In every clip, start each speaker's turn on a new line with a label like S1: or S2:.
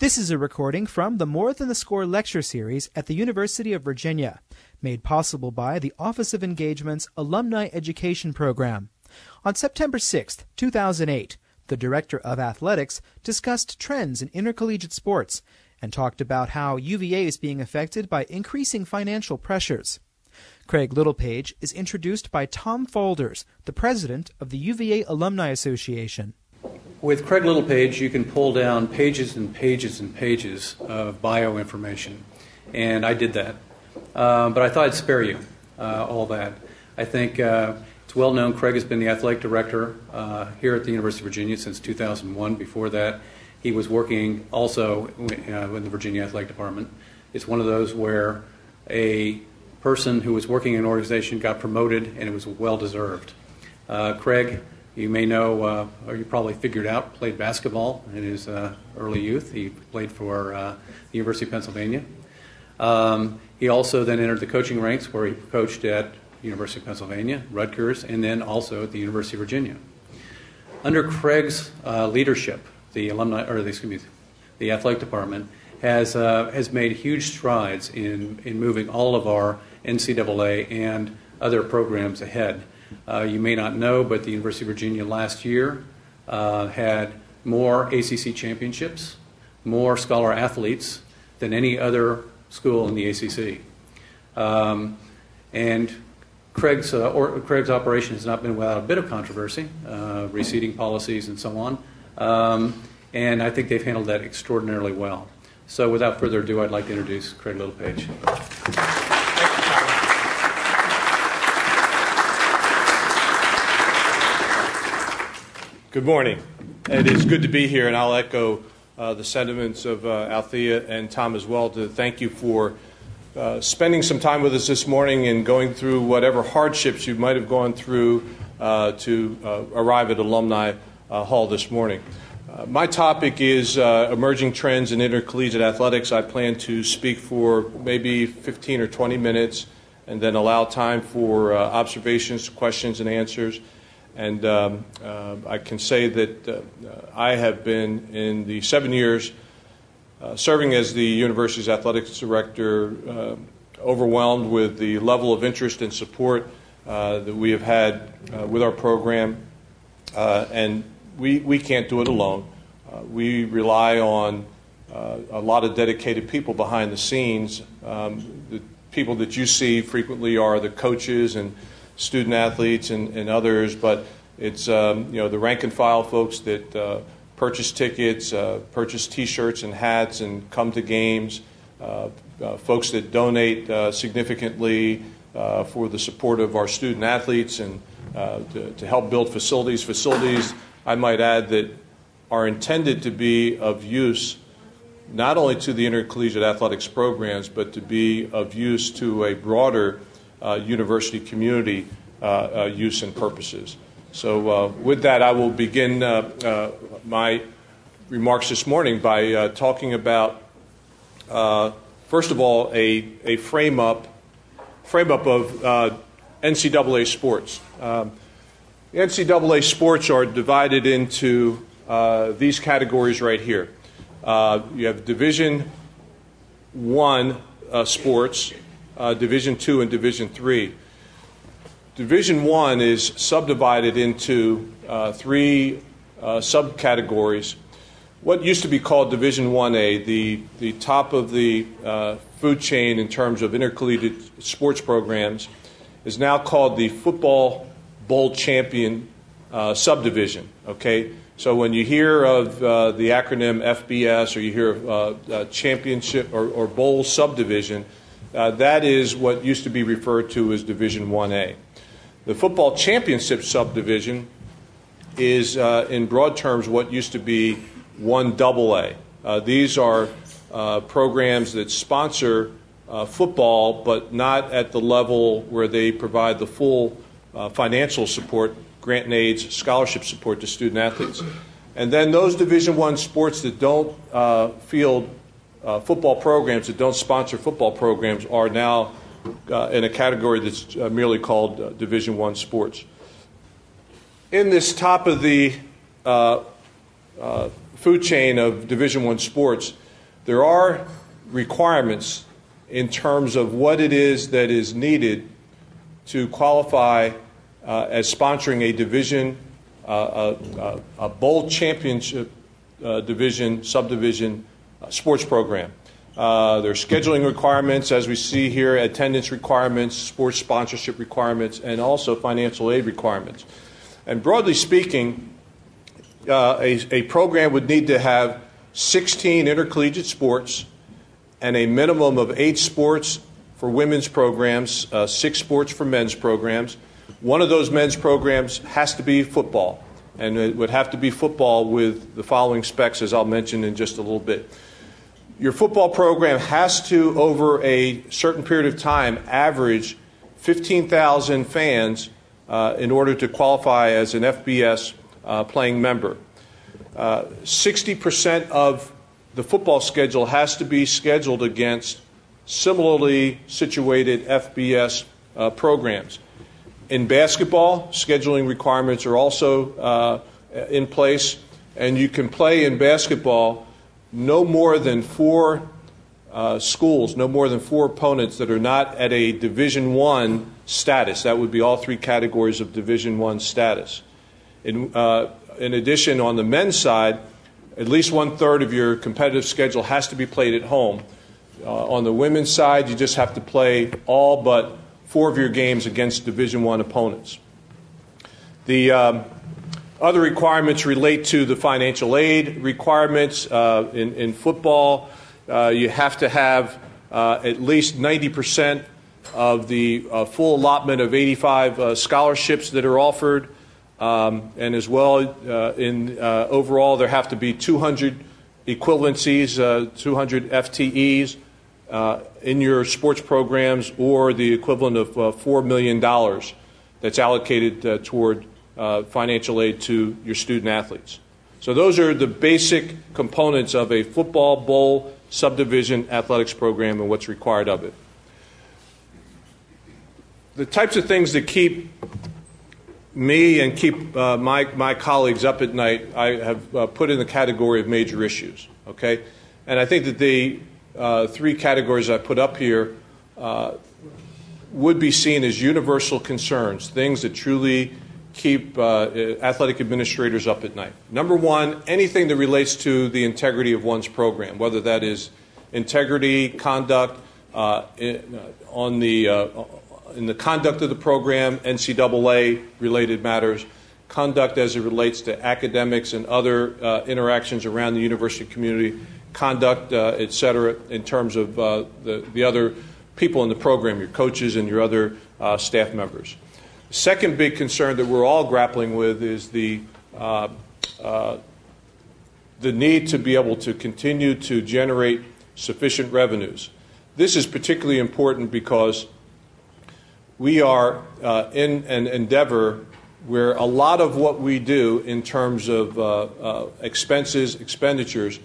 S1: This is a recording from the More Than the Score lecture series at the University of Virginia, made possible by the Office of Engagement's Alumni Education Program. On September 6, 2008, the Director of Athletics discussed trends in intercollegiate sports and talked about how UVA is being affected by increasing financial pressures. Craig Littlepage is introduced by Tom Faulders, the president of the UVA Alumni Association.
S2: With Craig Littlepage, you can pull down pages and pages and pages of bio information, and I did that. Uh, but I thought I'd spare you uh, all that. I think uh, it's well known Craig has been the athletic director uh, here at the University of Virginia since 2001. Before that, he was working also uh, in the Virginia Athletic Department. It's one of those where a person who was working in an organization got promoted, and it was well deserved. Uh, Craig you may know, uh, or you probably figured out, played basketball in his uh, early youth. He played for uh, the University of Pennsylvania. Um, he also then entered the coaching ranks where he coached at University of Pennsylvania, Rutgers, and then also at the University of Virginia. Under Craig's uh, leadership, the alumni, or the, excuse me, the athletic department has uh, has made huge strides in in moving all of our NCAA and other programs ahead. Uh, you may not know, but the University of Virginia last year uh, had more ACC championships, more scholar athletes than any other school in the ACC. Um, and Craig's, uh, or, Craig's operation has not been without a bit of controversy, uh, reseating policies and so on. Um, and I think they've handled that extraordinarily well. So without further ado, I'd like to introduce Craig Littlepage.
S3: Good morning. It is good to be here, and I'll echo uh, the sentiments of uh, Althea and Tom as well to thank you for uh, spending some time with us this morning and going through whatever hardships you might have gone through uh, to uh, arrive at Alumni uh, Hall this morning. my topic is emerging trends in intercollegiate athletics. I plan to speak for maybe 15 or 20 minutes and then allow time for observations, questions, and answers. And um, uh, I can say that uh, I have been in the seven years uh, serving as the university's athletics director, uh, overwhelmed with the level of interest and support uh, that we have had uh, with our program. and we, we can't do it alone. we rely on a lot of dedicated people behind the scenes. Um, the people that you see frequently are the coaches and student athletes and, and others, but it's um, you know the rank and file folks that uh, purchase tickets, uh, purchase T-shirts and hats, and come to games. Uh, uh folks that donate uh, significantly uh, for the support of our student athletes and to, to, help build facilities. Facilities, I might add, that are intended to be of use not only to the intercollegiate athletics programs, but to be of use to a broader university community use and purposes. So, uh, with that, I will begin uh, uh, my remarks this morning by uh, talking about, uh, first of all, a, a frame up frame up of uh, NCAA sports. Um, NCAA sports are divided into these categories right here. you have Division One sports, Division Two, and Division Three. Division one is subdivided into uh, three uh, subcategories. What used to be called Division 1A, the, the top of the uh, food chain in terms of intercollegiate sports programs, is now called the Football Bowl Champion uh, subdivision. Okay, so when you hear of uh, the acronym FBS or you hear of uh, championship or, or bowl subdivision, that is what used to be referred to as Division 1A. The football championship subdivision is, uh, in broad terms, what used to be one double A. Uh, these are uh, programs that sponsor uh, football, but not at the level where they provide the full uh, financial support, grant and aids, scholarship support to student athletes. And then those Division One sports that don't uh, football programs, that don't sponsor football programs, are now uh, in a category that's uh, merely called uh, Division One sports. In this top of the uh, uh, food chain of Division One sports, there are requirements in terms of what it is that is needed to qualify as sponsoring a division, a, a, bowl championship division, subdivision sports program. Uh, there are scheduling requirements, as we see here, attendance requirements, sports sponsorship requirements, and also financial aid requirements. And broadly speaking, uh, a, a program would need to have 16 intercollegiate sports and a minimum of eight sports for women's programs, uh, six sports for men's programs. One of those men's programs has to be football, and it would have to be football with the following specs, as I'll mention in just a little bit. Your football program has to, over a certain period of time, average 15,000 fans uh, in order to qualify as an FBS uh, playing member. Uh, 60% of the football schedule has to be scheduled against similarly situated FBS uh, programs. In basketball, scheduling requirements are also uh, in place, and you can play in basketball no more than four uh, schools, no more than four opponents that are not at a Division One status. That would be all three categories of Division One status. In, uh, in addition, on the men's side, at least one third of your competitive schedule has to be played at home. Uh, on the women's side, you just have to play all but four of your games against Division One opponents. The um, other requirements relate to the financial aid requirements uh, in, in, football. Uh, you have to have uh, at least 90% of the uh, full allotment of 85 uh, scholarships that are offered. Um, and as well, uh, in overall, there have to be 200 equivalencies, uh, 200 FTEs in your sports programs, or the equivalent of uh, $4 million that's allocated uh, financial aid to your student athletes. So, those are the basic components of a football bowl subdivision athletics program and what's required of it. The types of things that keep me and keep uh, my, my colleagues up at night, I have uh, put in the category of major issues. Okay? And I think that the uh, three categories I put up here uh, would be seen as universal concerns, things that truly keep uh, athletic administrators up at night. Number one, anything that relates to the integrity of one's program, whether that is integrity, conduct, uh, on the in the conduct of the program, NCAA related matters, conduct as it relates to academics and other uh, interactions around the university community, conduct, uh, et cetera, in terms of uh, the, the other people in the program, your coaches and your other uh, staff members. Second big concern that we're all grappling with is the uh, uh, the need to be able to continue to generate sufficient revenues. This is particularly important because we are uh, in an endeavor where a lot of what we do in terms of uh, uh, expenses, expenditures,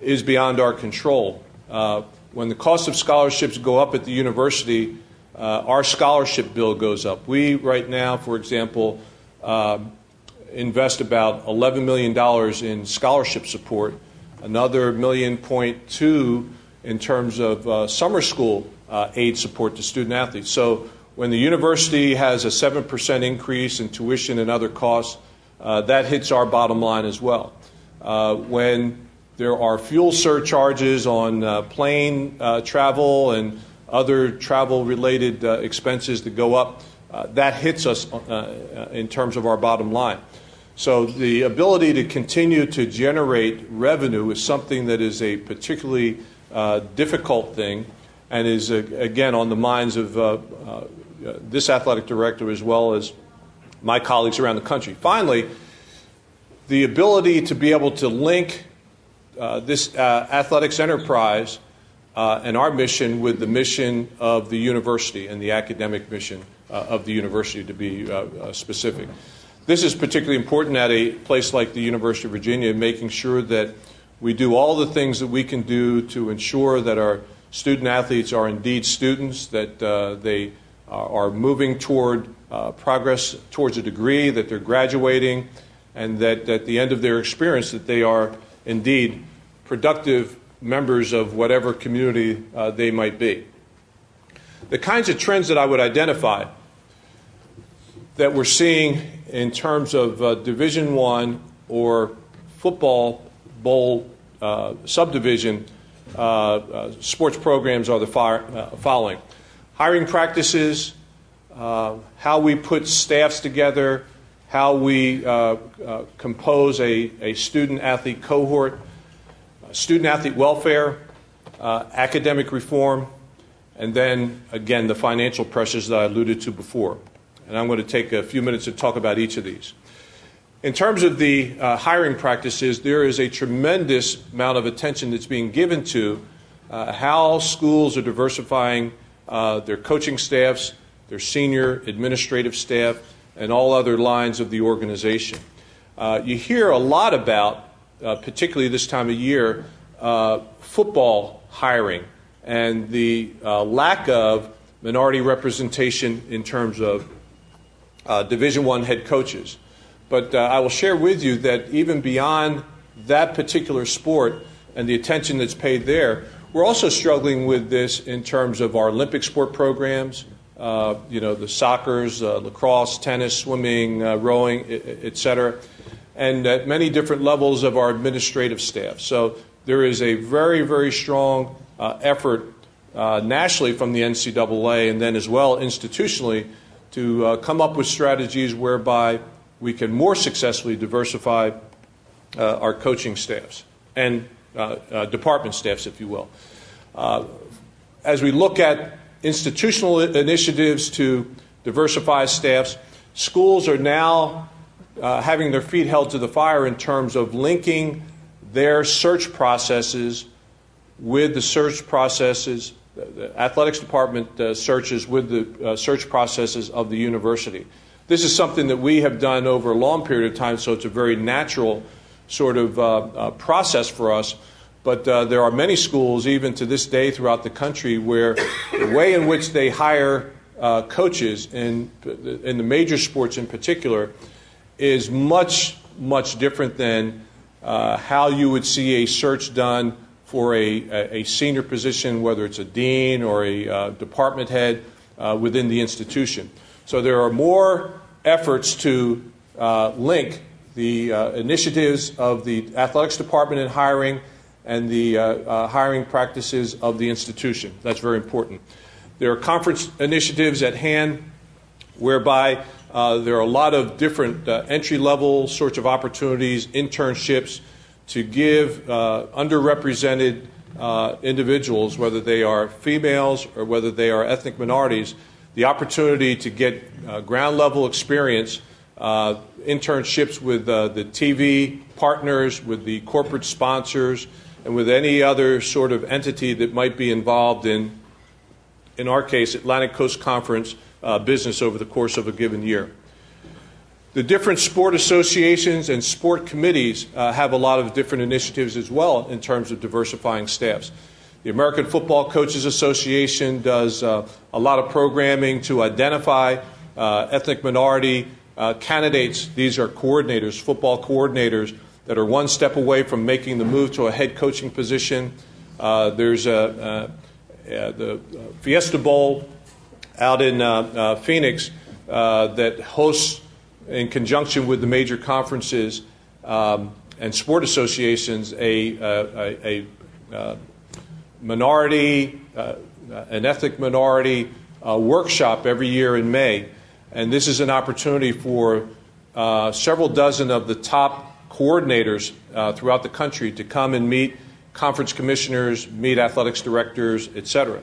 S3: is beyond our control. Uh, when the cost of scholarships go up at the university, uh, our scholarship bill goes up. We, right now, for example, um, invest about $11 million in scholarship support, another million point two in terms of uh, summer school aid support to student athletes. So when the university has a 7% increase in tuition and other costs, uh, that hits our bottom line as well. Uh, when there are fuel surcharges on uh, plane uh, travel and other travel related uh, expenses that go up, uh, that hits us in terms of our bottom line. So the ability to continue to generate revenue is something that is a particularly difficult thing and is, again, on the minds of uh, this athletic director as well as my colleagues around the country. Finally, the ability to be able to link uh, this uh, athletics enterprise uh, and our mission with the mission of the university and the academic mission uh, of the university, to be uh, specific. This is particularly important at a place like the University of Virginia, making sure that we do all the things that we can do to ensure that our student athletes are indeed students, that they are moving toward uh, progress towards a degree, that they're graduating, and that at the end of their experience that they are indeed productive members of whatever community uh, they might be. The kinds of trends that I would identify that we're seeing in terms of uh, Division One or football bowl uh, subdivision uh, uh, sports programs are the following: hiring practices, how we put staffs together, how we compose a, a student athlete cohort, student athlete welfare, academic reform, and then again the financial pressures that I alluded to before. And I'm going to take a few minutes to talk about each of these. In terms of the uh, hiring practices, there is a tremendous amount of attention that's being given to uh, how schools are diversifying uh, their coaching staffs, their senior administrative staff, and all other lines of the organization. Uh, you hear a lot about, uh, particularly this time of year, uh, football hiring and the lack of minority representation in terms of Division One head coaches. But uh, I will share with you that even beyond that particular sport and the attention that's paid there, we're also struggling with this in terms of our Olympic sport programs, uh, you know, the soccer's, uh, lacrosse, tennis, swimming, uh, rowing, et cetera, and at many different levels of our administrative staff. So there is a very, very strong uh, effort uh, nationally from the NCAA and then as well institutionally to come up with strategies whereby we can more successfully diversify uh, our coaching staffs and uh, uh, department staffs, if you will. Uh, as we look at institutional initiatives to diversify staffs, schools are now uh, having their feet held to the fire in terms of linking their search processes with the search processes, the athletics department uh, searches with the search processes of the university. This is something that we have done over a long period of time, so it's a very natural sort of uh, uh, process for us. But uh, there are many schools, even to this day throughout the country, where the way in which they hire uh, coaches in, in the major sports in particular is much, much different than uh, how you would see a search done for a, a, senior position, whether it's a dean or a uh, department head within the institution. So there are more efforts to uh, link the uh, initiatives of the athletics department in hiring and the uh, uh, hiring practices of the institution. That's very important. There are conference initiatives at hand whereby uh, there are a lot of different uh, entry level sorts of opportunities, internships to give underrepresented individuals, whether they are females or whether they are ethnic minorities, the opportunity to get uh, ground level experience, uh, internships with uh, the TV partners, with the corporate sponsors, and with any other sort of entity that might be involved in, in our case, Atlantic Coast Conference uh, business over the course of a given year. The different sport associations and sport committees uh, have a lot of different initiatives as well in terms of diversifying staffs. The American Football Coaches Association does uh, a lot of programming to identify uh, ethnic minority uh, candidates. These are coordinators, football coordinators, that are one step away from making the move to a head coaching position. Uh, there's a, the Fiesta Bowl out in uh, Phoenix that hosts, in conjunction with the major conferences um, and sport associations, a, a, a minority, uh, an ethnic minority uh, workshop every year in May. And this is an opportunity for uh, several dozen of the top coordinators uh, throughout the country to come and meet conference commissioners, meet athletics directors, et cetera.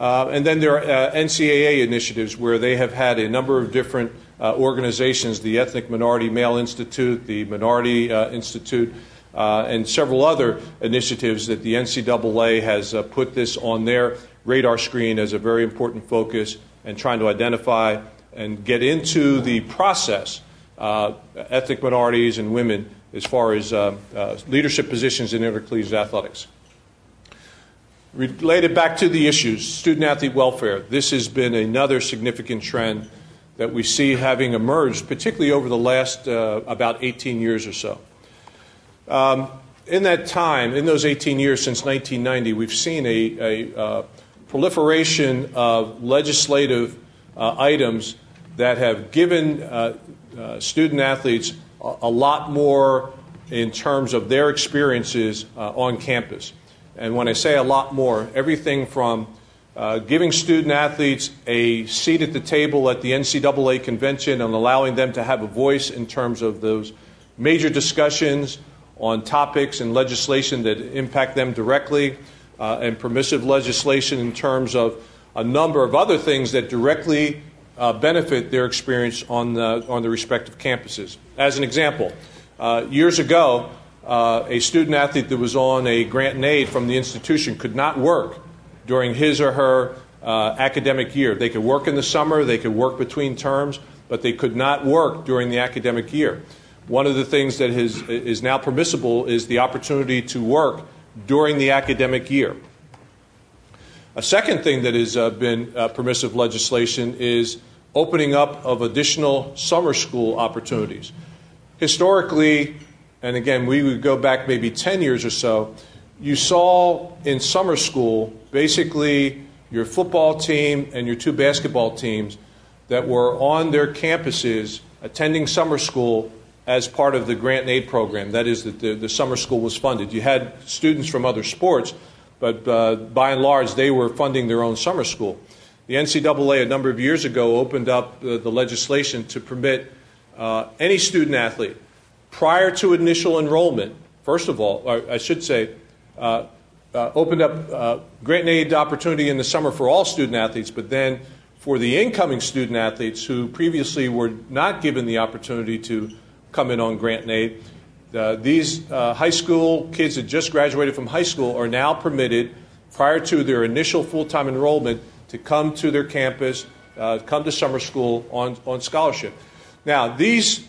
S3: Uh, and then there are uh, NCAA initiatives where they have had a number of different organizations the Ethnic Minority Male Institute, the Minority Institute, uh, and several other initiatives that the NCAA has uh, put this on their radar screen as a very important focus and trying to identify and get into the process uh, ethnic minorities and women as far as uh, uh, leadership positions in intercollegiate athletics. Related back to the issues, student athlete welfare. This has been another significant trend that we see having emerged, particularly over the last uh, about 18 years or so. Um, in that time, in those 18 years since 1990, we've seen a, a uh, proliferation of legislative uh, items that have given uh, uh student athletes a, a, lot more in terms of their experiences uh, on campus. And when I say a lot more, everything from uh, giving student athletes a seat at the table at the NCAA convention and allowing them to have a voice in terms of those major discussions on topics and legislation that impact them directly, uh, and permissive legislation in terms of a number of other things that directly uh, benefit their experience on the, on the respective campuses. As an example, uh, years ago, uh, a student athlete that was on a grant and aid from the institution could not work during his or her uh, academic year. They could work in the summer, they could work between terms, but they could not work during the academic year. One of the things that is, is now permissible is the opportunity to work during the academic year. A second thing that has uh, been uh, permissive legislation is opening up of additional summer school opportunities. Historically, and again, we would go back maybe 10 years or so, you saw in summer school basically your football team and your two basketball teams that were on their campuses attending summer school as part of the grant and aid program. That is, that the, the summer school was funded. You had students from other sports, but uh, by and large, they were funding their own summer school. The NCAA, a number of years ago, opened up uh, the legislation to permit uh, any student athlete prior to initial enrollment, first of all, I should say, uh, uh, opened up uh, grant and aid opportunity in the summer for all student athletes, but then for the incoming student athletes who previously were not given the opportunity to come in on grant and aid, uh, these uh, high school kids that just graduated from high school are now permitted, prior to their initial full time enrollment, to come to their campus, uh, come to summer school on, on scholarship. Now, these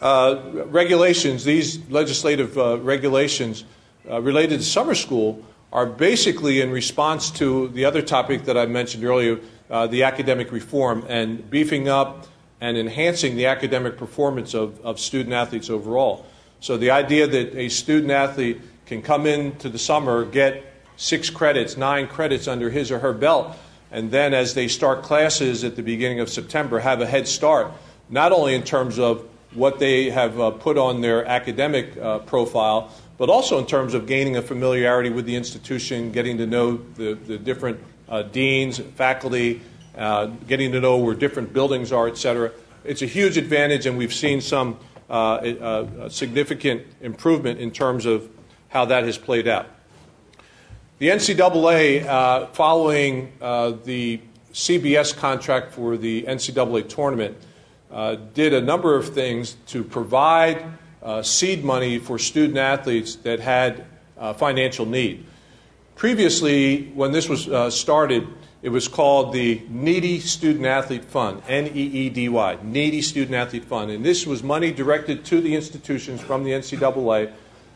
S3: regulations, these legislative regulations, uh, related to summer school are basically in response to the other topic that I mentioned earlier, uh, the academic reform and beefing up and enhancing the academic performance of, of student athletes overall. So the idea that a student athlete can come into the summer, get six credits, nine credits under his or her belt, and then as they start classes at the beginning of September, have a head start, not only in terms of what they have uh, put on their academic uh, profile, but also in terms of gaining a familiarity with the institution, getting to know the, the different uh, deans, faculty, uh, getting to know where different buildings are, et cetera. It's a huge advantage, and we've seen some uh, significant improvement in terms of how that has played out. The NCAA, uh, following uh, the CBS contract for the NCAA tournament, uh, did a number of things to provide uh, seed money for student athletes that had uh, financial need. Previously, when this was uh, started, it was called the Needy Student Athlete Fund, N E E D Y, Needy Student Athlete Fund. And this was money directed to the institutions from the NCAA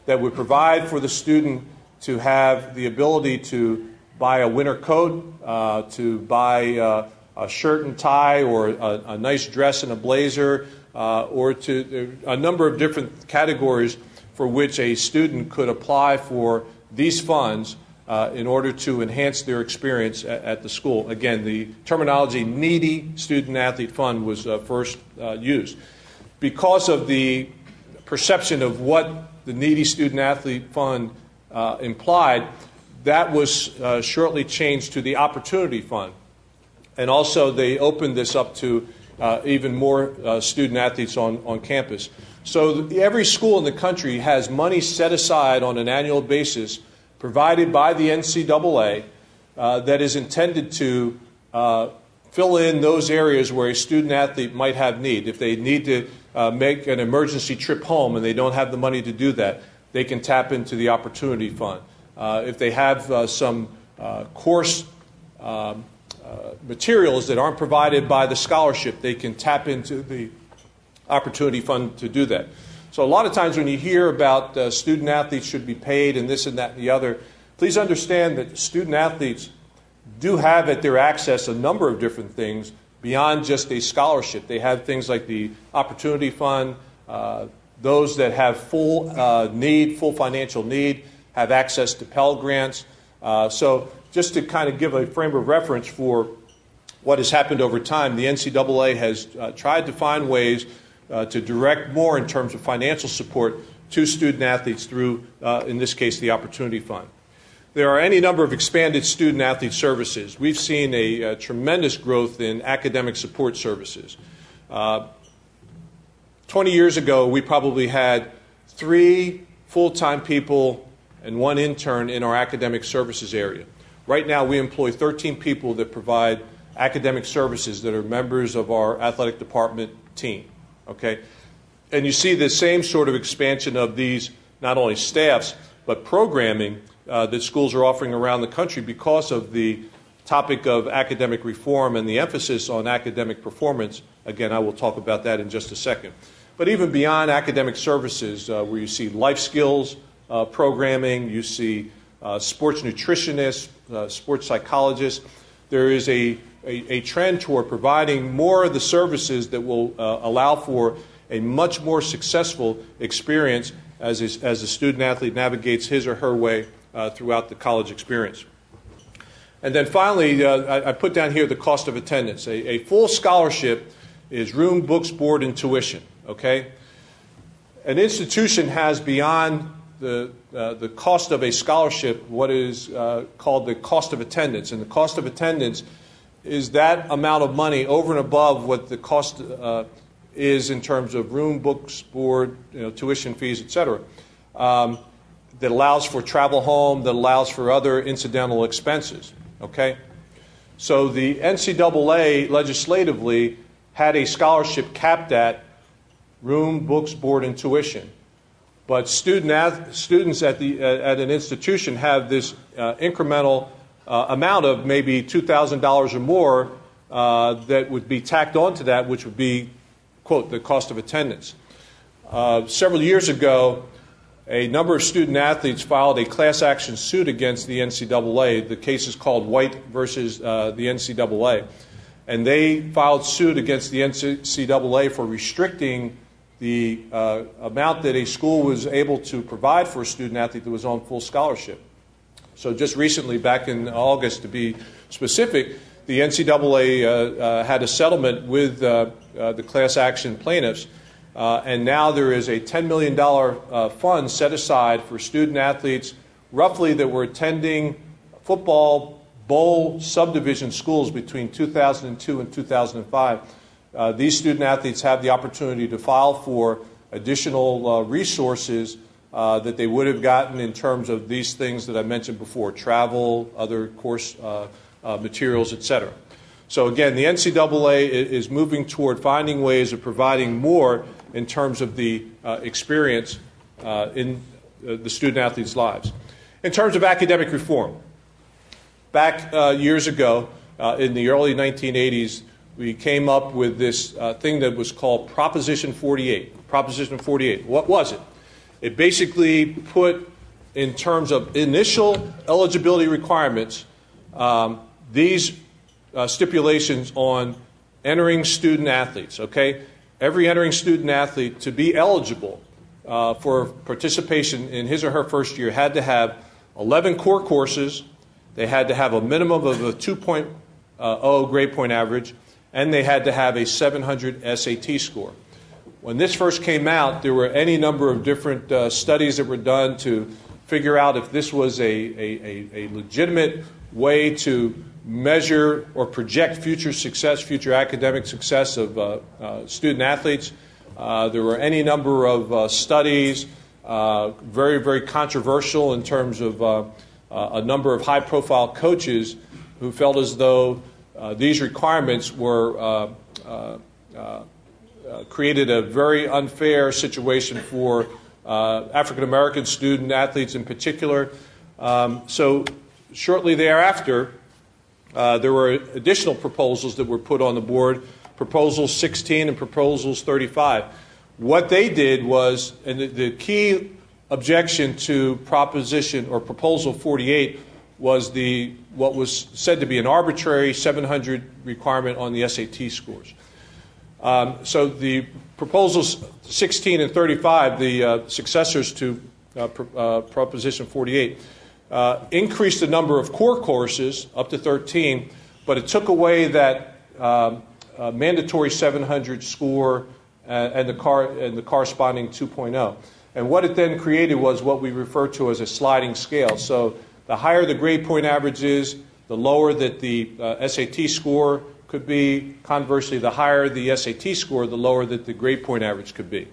S3: that would provide for the student to have the ability to buy a winter coat, uh, to buy uh, a shirt and tie, or a, a nice dress and a blazer, uh, or to a number of different categories for which a student could apply for these funds uh, in order to enhance their experience at, at, the school. Again, the terminology needy student athlete fund was uh, first uh, used. Because of the perception of what the needy student athlete fund uh, implied, that was uh, shortly changed to the opportunity fund. And also, they opened this up to uh, even more uh, student athletes on, on campus. So the, every school in the country has money set aside on an annual basis provided by the NCAA uh, that is intended to uh, fill in those areas where a student athlete might have need. If they need to uh, make an emergency trip home and they don't have the money to do that, they can tap into the Opportunity Fund. Uh, if they have some course um, uh, materials that aren't provided by the scholarship, they can tap into the Opportunity Fund to do that. So, a lot of times when you hear about uh, student athletes should be paid and this and that and the other, please understand that student athletes do have at their access a number of different things beyond just a scholarship. They have things like the Opportunity Fund, uh, those that have full uh, need, full financial need, have access to Pell Grants. Uh, so, just to kind of give a frame of reference for what has happened over time, the NCAA has uh, tried to find ways uh, to direct more in terms of financial support to student athletes through, uh, in this case, the Opportunity Fund. There are any number of expanded student athlete services. We've seen a, a tremendous growth in academic support services. Uh, 20 years ago, we probably had three full time people and one intern in our academic services area. Right now, we employ 13 people that provide academic services that are members of our athletic department team. Okay? And you see the same sort of expansion of these not only staffs, but programming uh, that schools are offering around the country because of the topic of academic reform and the emphasis on academic performance. Again, I will talk about that in just a second. But even beyond academic services, uh, where you see life skills uh, programming, you see uh, sports nutritionists, uh, sports psychologists, there is a, a, a, trend toward providing more of the services that will uh, allow for a much more successful experience as a, as a student athlete navigates his or her way uh, throughout the college experience. And then finally, uh, I, I, put down here the cost of attendance. A, a, full scholarship is room, books, board, and tuition. Okay? An institution has beyond the, uh, the cost of a scholarship what is uh, called the cost of attendance. And the cost of attendance is that amount of money over and above what the cost uh, is in terms of room, books, board, you know, tuition fees, etc. Um, that allows for travel home, that allows for other incidental expenses. Okay? So the NCAA legislatively had a scholarship capped at room, books, board, and tuition. But student students at, the, uh, at an institution have this uh, incremental uh, amount of maybe $2,000 or more uh, that would be tacked onto that, which would be, quote, the cost of attendance. Uh, several years ago, a number of student athletes filed a class action suit against the NCAA. The case is called White versus uh, the NCAA. And they filed suit against the NCAA for restricting the uh, amount that a school was able to provide for a student athlete that was on full scholarship. So, just recently, back in August to be specific, the NCAA uh, uh, had a settlement with uh, uh, the class action plaintiffs uh, and now there is a $10 million fund set aside for student athletes, roughly that were attending football bowl subdivision schools between 2002 and 2005. Uh, these student athletes have the opportunity to file for additional uh, resources uh, that they would have gotten in terms of these things that I mentioned before travel, other course uh, materials, etc. So, again, the NCAA is moving toward finding ways of providing more in terms of the uh, experience uh, in uh, the student athletes' lives. In terms of academic reform, back uh, years ago, uh, in the early 1980s, we came up with this uh, thing that was called Proposition 48. Proposition 48. What was it? It basically put, in terms of initial eligibility requirements, um, these stipulations on entering student athletes. Okay, every entering student athlete to be eligible uh, for participation in his or her first year had to have 11 core courses, they had to have a minimum of a 2.0 grade point average, and they had to have a 700 SAT score. When this first came out, there were any number of different uh, studies that were done to figure out if this was a, a, a, legitimate way to measure or project future success, future academic success of uh, uh, student athletes. Uh, there were any number of uh, studies, uh, very, very controversial in terms of a number of high profile coaches who felt as though Uh, these requirements were. Uh, uh, created a very unfair situation for African American student athletes in particular. Um, so, shortly thereafter, uh, there were additional proposals that were put on the board, proposals 16 and proposals 35. What they did was, and the, the key objection to proposition or proposal 48 was the what was said to be an arbitrary 700 requirement on the SAT scores. Um, so the proposals 16 and 35, the uh, successors to uh, uh, Proposition 48, uh, increased the number of core courses up to 13, but it took away that um, uh, mandatory 700 score uh, and, the car, and the corresponding 2.0. And what it then created was what we refer to as a sliding scale. So the higher the grade point average is, the lower that the uh, SAT score could be. Conversely, the higher the SAT score, the lower that the grade point average could be.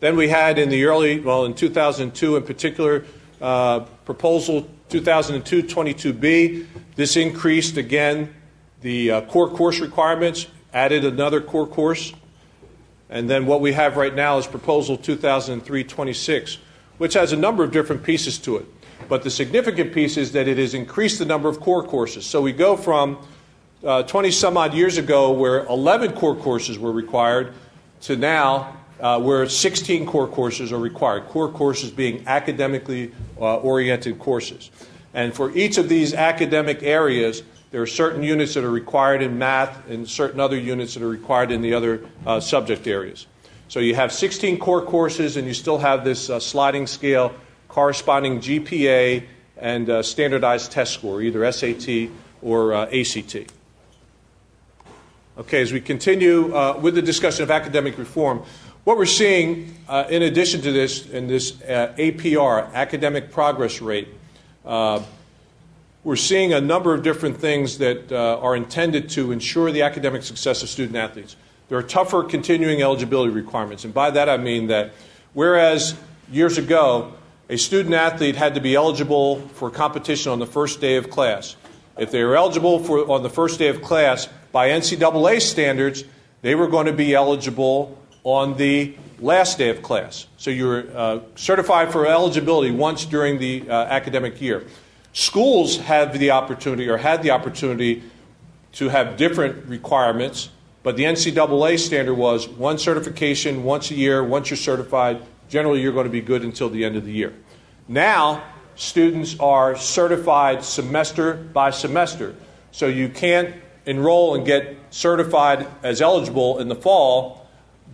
S3: Then we had in the early, well, in 2002 in particular, uh, proposal 2002 22B. This increased again the uh, core course requirements, added another core course. And then what we have right now is proposal 2003 26, which has a number of different pieces to it. But the significant piece is that it has increased the number of core courses. So we go from uh, 20 some odd years ago, where 11 core courses were required, to now uh, where 16 core courses are required. Core courses being academically uh, oriented courses. And for each of these academic areas, there are certain units that are required in math and certain other units that are required in the other uh, subject areas. So you have 16 core courses, and you still have this uh, sliding scale corresponding GPA and uh, standardized test score, either SAT or uh, ACT. Okay, as we continue uh, with the discussion of academic reform, what we're seeing uh, in addition to this, in this uh, APR, academic progress rate, we're seeing a number of different things that are intended to ensure the academic success of student athletes. There are tougher continuing eligibility requirements, and by that I mean that whereas years ago a student athlete had to be eligible for competition on the first day of class. If they were eligible for on the first day of class by NCAA standards, they were going to be eligible on the last day of class. So you're uh, certified for eligibility once during the uh, academic year. Schools have the opportunity or had the opportunity to have different requirements, but the NCAA standard was one certification once a year. Once you're certified, generally you're going to be good until the end of the year. Now, students are certified semester by semester. So you can't enroll and get certified as eligible in the fall,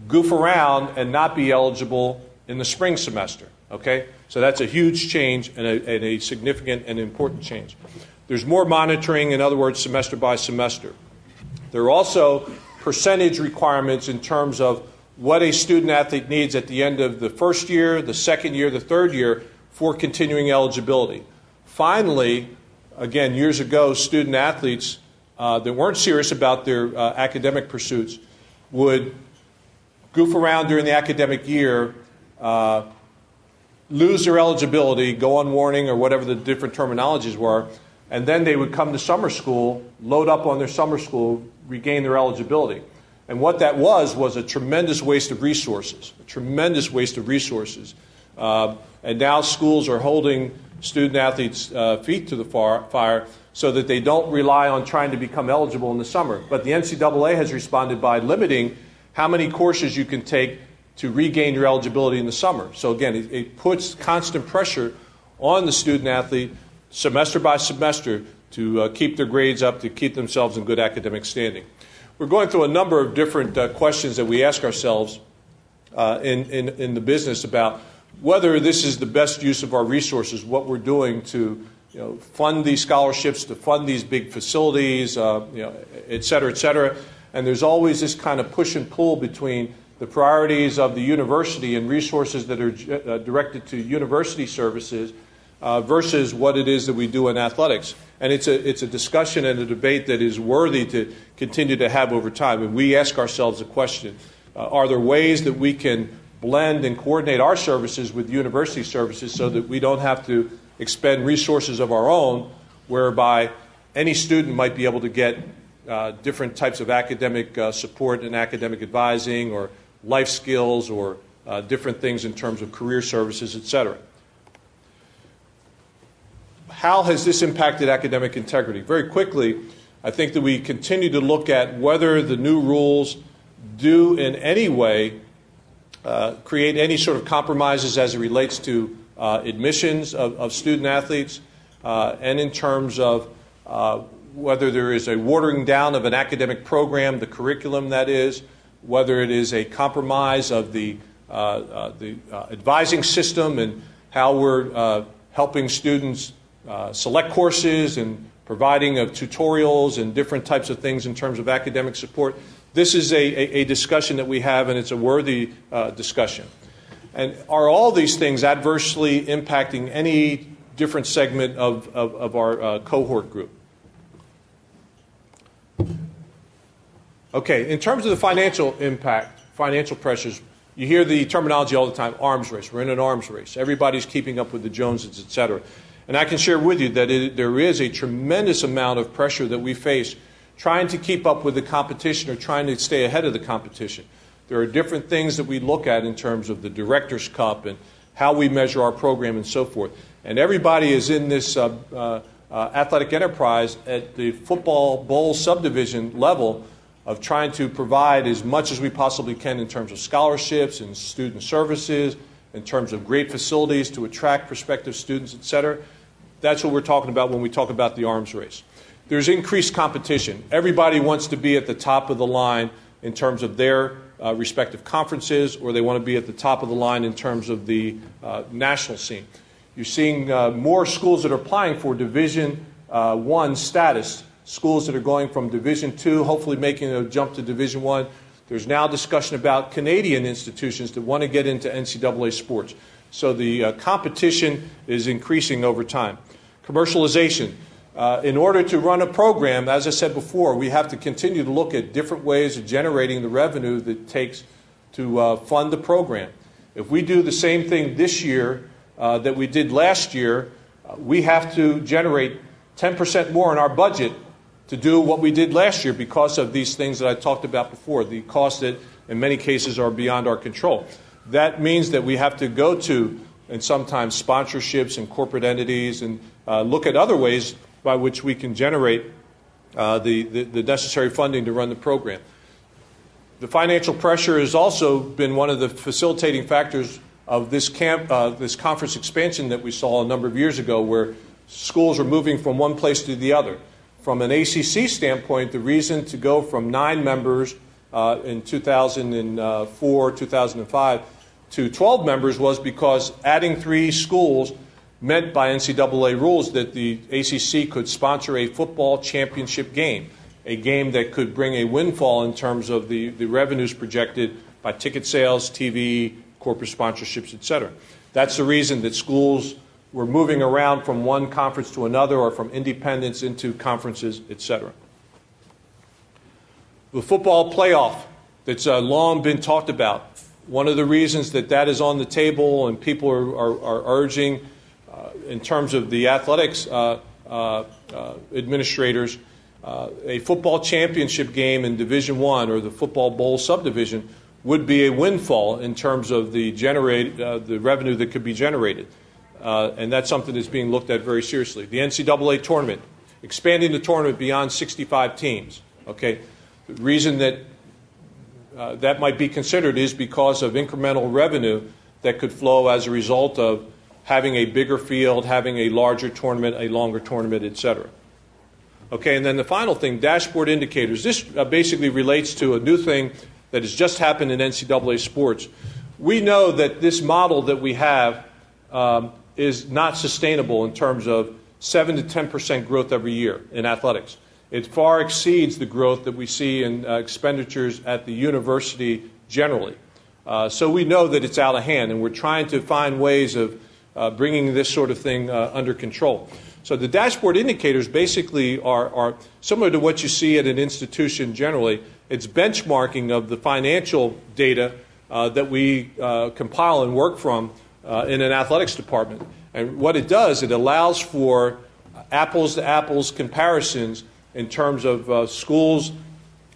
S3: goof around, and not be eligible in the spring semester. Okay? So that's a huge change and a, and a significant and important change. There's more monitoring, in other words, semester by semester. There also percentage requirements in terms of what a student athlete needs at the end of the first year, the second year, the third year for continuing eligibility. Finally, again, years ago, student athletes uh, that weren't serious about their uh, academic pursuits would goof around during the academic year, uh, lose their eligibility, go on warning, or whatever the different terminologies were, and then they would come to summer school, load up on their summer school, regain their eligibility. And what that was was a tremendous waste of resources, a tremendous waste of resources. Uh, and now schools are holding student athletes' uh, feet to the fire so that they don't rely on trying to become eligible in the summer. But the NCAA has responded by limiting how many courses you can take to regain your eligibility in the summer. So again, it, it puts constant pressure on the student athlete semester by semester to uh, keep their grades up, to keep themselves in good academic standing. We're going through a number of different uh, questions that we ask ourselves uh, in, in, in, the business about whether this is the best use of our resources, what we're doing to you know, fund these scholarships, to fund these big facilities, uh, you know, et cetera, et cetera. And there's always this kind of push and pull between the priorities of the university and resources that are uh, directed to university services uh, versus what it is that we do in athletics. And it's a, it's a discussion and a debate that is worthy to continue to have over time. And we ask ourselves a question uh, Are there ways that we can blend and coordinate our services with university services so that we don't have to expend resources of our own, whereby any student might be able to get uh, different types of academic uh, support and academic advising or life skills or uh, different things in terms of career services, et cetera how has this impacted academic integrity? Very quickly, I think that we continue to look at whether the new rules do in any way uh, create any sort of compromises as it relates to uh, admissions of, of, student athletes uh, and in terms of uh, whether there is a watering down of an academic program, the curriculum that is, whether it is a compromise of the, uh, uh, the advising system and how we're helping students uh, select courses and providing of tutorials and different types of things in terms of academic support. This is a, a, a discussion that we have, and it's a worthy uh, discussion. And are all these things adversely impacting any different segment of, of, of our uh, cohort group? Okay, in terms of the financial impact, financial pressures, you hear the terminology all the time arms race. We're in an arms race. Everybody's keeping up with the Joneses, et cetera. And I can share with you that it, there is a tremendous amount of pressure that we face trying to keep up with the competition or trying to stay ahead of the competition. There are different things that we look at in terms of the Director's Cup and how we measure our program and so forth. And everybody is in this uh, uh, athletic enterprise at the football bowl subdivision level of trying to provide as much as we possibly can in terms of scholarships and student services, in terms of great facilities to attract prospective students, et cetera. That's what we're talking about when we talk about the arms race. There's increased competition. Everybody wants to be at the top of the line in terms of their uh, respective conferences, or they want to be at the top of the line in terms of the uh, national scene. You're seeing uh, more schools that are applying for Division uh, One status. Schools that are going from Division Two, hopefully making a jump to Division One. There's now discussion about Canadian institutions that want to get into NCAA sports. So the uh, competition is increasing over time. Commercialization. Uh, in order to run a program, as I said before, we have to continue to look at different ways of generating the revenue that takes to uh, fund the program. If we do the same thing this year uh, that we did last year, uh, we have to generate 10% more in our budget to do what we did last year because of these things that I talked about before, the costs that in many cases are beyond our control. That means that we have to go to, and sometimes sponsorships and corporate entities, and uh, look at other ways by which we can generate uh, the, the, the necessary funding to run the program. The financial pressure has also been one of the facilitating factors of this, camp, uh, this conference expansion that we saw a number of years ago, where schools are moving from one place to the other. From an ACC standpoint, the reason to go from nine members uh, in 2004, 2005 to 12 members was because adding three schools meant by NCAA rules that the ACC could sponsor a football championship game, a game that could bring a windfall in terms of the, the revenues projected by ticket sales, TV, corporate sponsorships, etc. That's the reason that schools were moving around from one conference to another or from independents into conferences, etc. The football playoff that's uh, long been talked about. One of the reasons that that is on the table and people are, are, are urging in terms of the athletics uh, uh, administrators, a football championship game in Division One or the football bowl subdivision would be a windfall in terms of the generate the revenue that could be generated, and that's something that's being looked at very seriously. The NCAA tournament, expanding the tournament beyond 65 teams. Okay, the reason that uh, that might be considered is because of incremental revenue that could flow as a result of having a bigger field, having a larger tournament, a longer tournament, etc. Okay, and then the final thing, dashboard indicators. This uh, basically relates to a new thing that has just happened in NCAA sports. We know that this model that we have um, is not sustainable in terms of 7 to 10 percent growth every year in athletics. It far exceeds the growth that we see in uh, expenditures at the university generally. Uh, so we know that it's out of hand, and we're trying to find ways of uh, bringing this sort of thing uh, under control. So the dashboard indicators basically are, are, similar to what you see at an institution generally. It's benchmarking of the financial data uh, that we uh, compile and work from uh, in an athletics department. And what it does, it allows for apples to apples comparisons in terms of uh, schools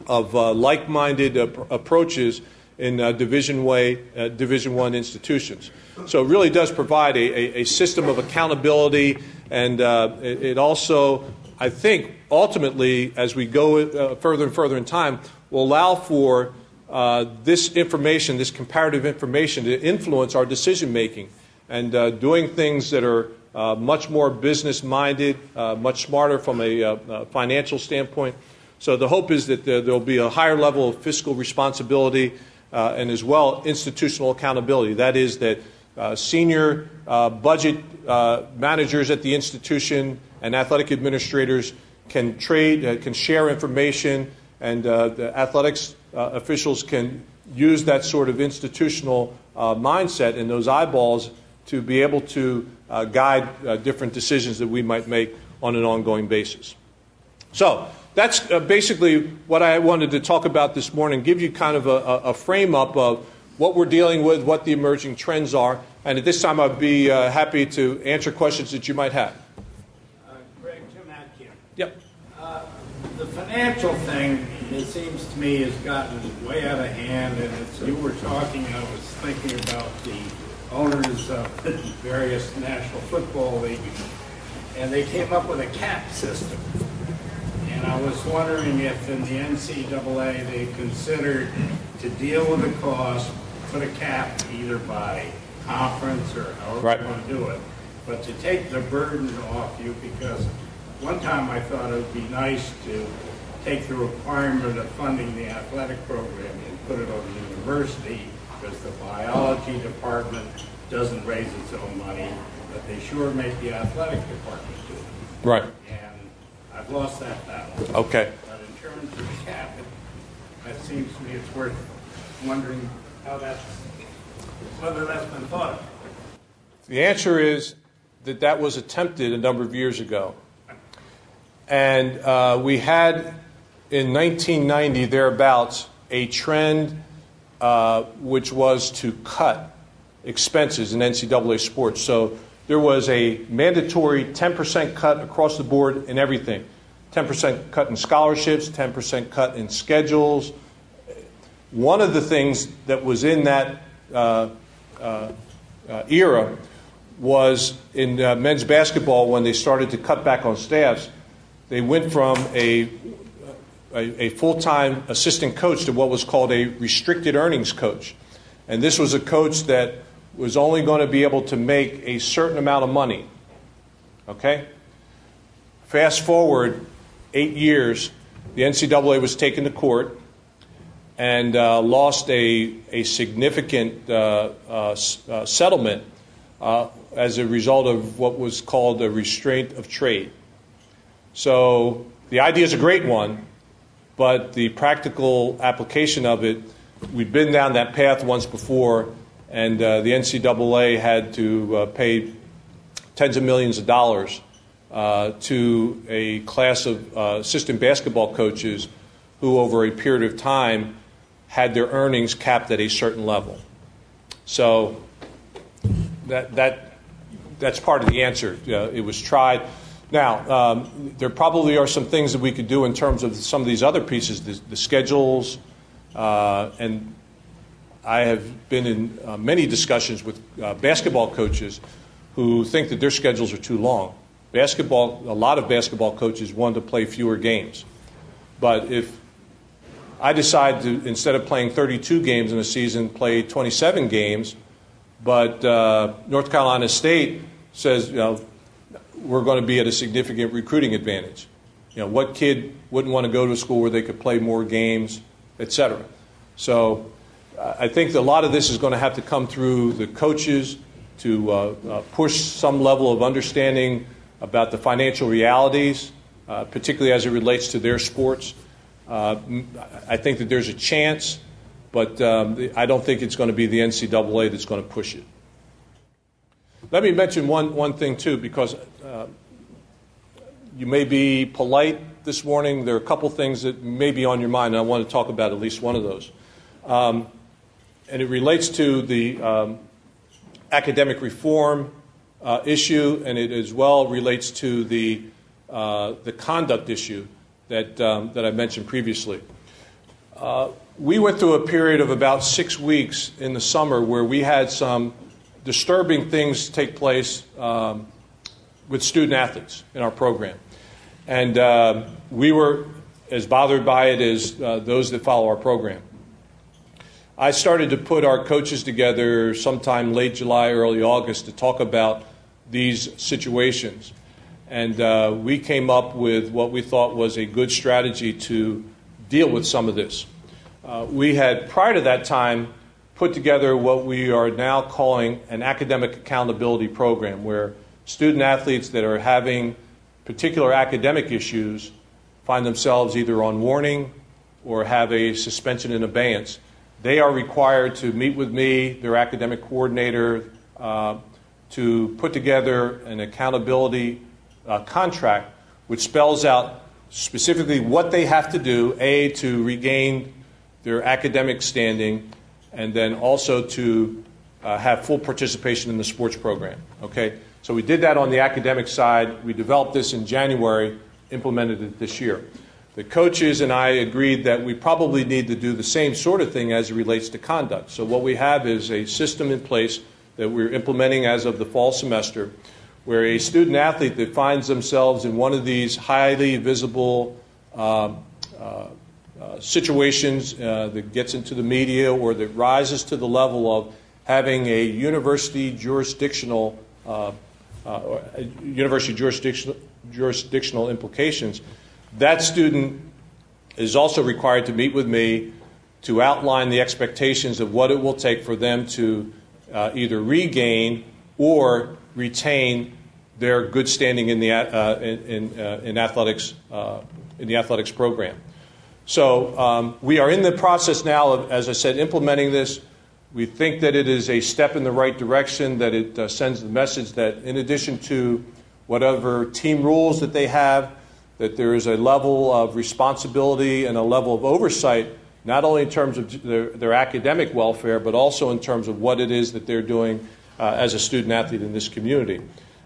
S3: of like minded approaches in Division, way, Division One institutions. So it really does provide a, a, a system of accountability, and uh, it, it, also, I think, ultimately, as we go uh, further and further in time, will allow for uh, this information, this comparative information, to influence our decision making and uh, doing things that are uh, much more business minded, uh, much smarter from a financial standpoint. So the hope is that there will be a higher level of fiscal responsibility uh, and as well institutional accountability. That is, that uh, senior uh, budget uh, managers at the institution and athletic administrators can trade, uh, can share information, and uh, the athletics officials can use that sort of institutional mindset and those eyeballs to be able to guide different decisions that we might make on an ongoing basis. So, that's uh, basically what I wanted to talk about this morning, give you kind of a, a, frame up of what we're dealing with, what the emerging trends are. And at this time, I'd be uh, happy to answer questions that you might have.
S4: Uh, Craig, Jim Atkin.
S3: Yep.
S4: Uh, the financial thing, it seems to me, has gotten way out of hand. And as you were talking, I was thinking about the owners of various National Football Leagues, and they came up with a cap system and I was wondering if in the NCAA they considered to deal with the cost, put a cap either by conference or however
S3: right.
S4: you want to do it, but to take the burden off you because one time I thought it would be nice to take the requirement of funding the athletic program and put it on the university because the biology department doesn't raise its own money, but they sure make the athletic department do it.
S3: Right.
S4: And I've lost that battle.
S3: Okay.
S4: But in terms of the cap, it, it seems to me it's worth wondering how that's, whether that's been thought of.
S3: The answer is that that was attempted a number of years ago. And uh, we had in 1990, thereabouts, a trend uh, which was to cut expenses in NCAA sports. So there was a mandatory 10% cut across the board in everything 10% cut in scholarships, 10% cut in schedules. One of the things that was in that Uh, uh, uh, era was in uh, men's basketball when they started to cut back on staffs, they went from a, a, a full time assistant coach to what was called a restricted earnings coach. And this was a coach that was only going to be able to make a certain amount of money. Okay? Fast forward eight years, the NCAA was taken to court and uh, lost a, a significant uh, uh, uh settlement uh, as a result of what was called a restraint of trade. So the idea is a great one, but the practical application of it, we've been down that path once before and uh, the NCAA had to uh, pay tens of millions of dollars uh, to a class of assistant basketball coaches who, over a period of time, had their earnings capped at a certain level. So that, that, that's part of the answer. it was tried. Now, um, there probably are some things that we could do in terms of some of these other pieces, the, the schedules, uh, and I have been in uh, many discussions with uh, basketball coaches who think that their schedules are too long. Basketball, a lot of basketball coaches want to play fewer games. But if I decide to, instead of playing 32 games in a season, play 27 games, but uh, North Carolina State says, you know, we're going to be at a significant recruiting advantage. You know, what kid wouldn't want to go to a school where they could play more games, et cetera? So I think a lot of this is going to have to come through the coaches to uh, uh, push some level of understanding about the financial realities, uh, particularly as it relates to their sports. Uh, I think that there's a chance, but um, I don't think it's going to be the NCAA that's going to push it. Let me mention one, one thing, too, because uh, you may be polite this morning. There are a couple things that may be on your mind, and I want to talk about at least one of those. Um, and it relates to the um, academic reform uh, issue, and it as well relates to the, uh, the conduct issue that, um, that I mentioned previously. Uh, we went through a period of about six weeks in the summer where we had some disturbing things take place um, with student athletes in our program. And uh, we were as bothered by it as uh, those that follow our program. I started to put our coaches together sometime late July, early August to talk about these situations. And uh, we came up with what we thought was a good strategy to deal with some of this. Uh, we had, prior to that time, put together what we are now calling an academic accountability program, where student athletes that are having particular academic issues find themselves either on warning or have a suspension in abeyance. They are required to meet with me, their academic coordinator, uh, to put together an accountability uh, contract which spells out specifically what they have to do A, to regain their academic standing, and then also to uh, have full participation in the sports program. Okay? So we did that on the academic side. We developed this in January, implemented it this year. The coaches and I agreed that we probably need to do the same sort of thing as it relates to conduct. So what we have is a system in place that we're implementing as of the fall semester where a student athlete that finds themselves in one of these highly visible uh, uh, uh, situations uh, that gets into the media or that rises to the level of having a university jurisdictional uh, university jurisdictional jurisdictional implications, that student is also required to meet with me to outline the expectations of what it will take for them to uh, either regain or retain their good standing in the uh, in, uh, in athletics uh, in the athletics program. So um, we are in the process now of, as I said, implementing this. We think that it is a step in the right direction. That it uh, sends the message that in addition to whatever team rules that they have, that there is a level of responsibility and a level of oversight not only in terms of their, their, academic welfare, but also in terms of what it is that they're doing as a student athlete in this community.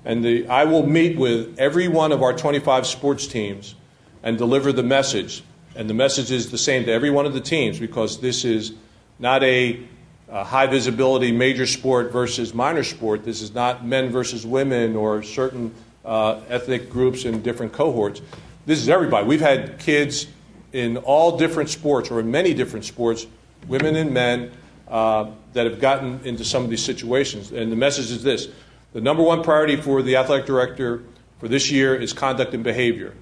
S3: And the, I will meet with every one of our 25 sports teams and deliver the message. And the message is the same to every one of the teams because this is not a, a high visibility major sport versus minor sport. This is not men versus women or certain uh, ethnic groups in different cohorts. This is everybody. We've had kids in all different sports or in many different sports, women and men, uh, that have gotten into some of these situations. And the message is this the number one priority for the athletic director for this year is conduct and behavior.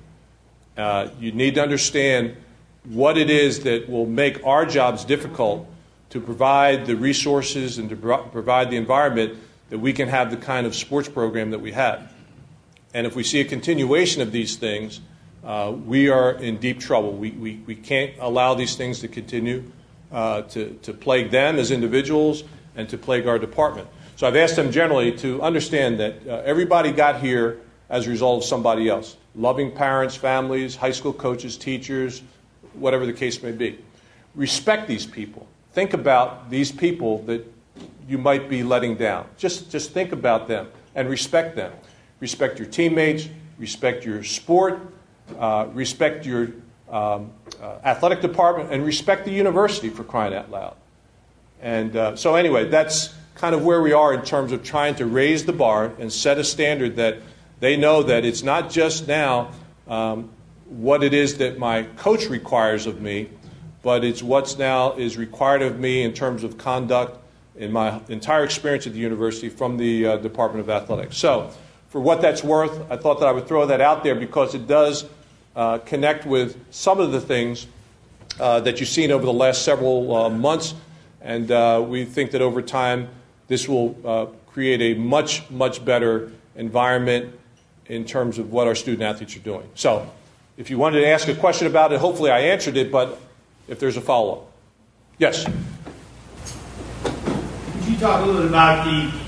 S3: Uh, you need to understand what it is that will make our jobs difficult to provide the resources and to provide the environment that we can have the kind of sports program that we have. And if we see a continuation of these things, uh, we are in deep trouble. We, we, we can't allow these things to continue to, to plague them as individuals and to plague our department. So I've asked them generally to understand that uh, everybody got here as a result of somebody else loving parents, families, high school coaches, teachers, whatever the case may be. Respect these people. Think about these people that you might be letting down. Just, just think about them and respect them. Respect your teammates, respect your sport, uh, respect your um, uh, athletic department, and respect the university for crying out loud. And uh, so, anyway, that's kind of where we are in terms of trying to raise the bar and set a standard that they know that it's not just now um, what it is that my coach requires of me, but it's what's now is required of me in terms of conduct in my entire experience at the university from the uh, Department of Athletics. So, for what that's worth, I thought that I would throw that out there because it does uh, connect with some of the things uh, that you've seen over the last several uh, months. And uh, we think that over time, this will uh, create a much, much better environment in terms of what our student athletes are doing. So, if you wanted to ask a question about it, hopefully I answered it, but if there's a follow up. Yes? Could
S5: you talk a little bit about the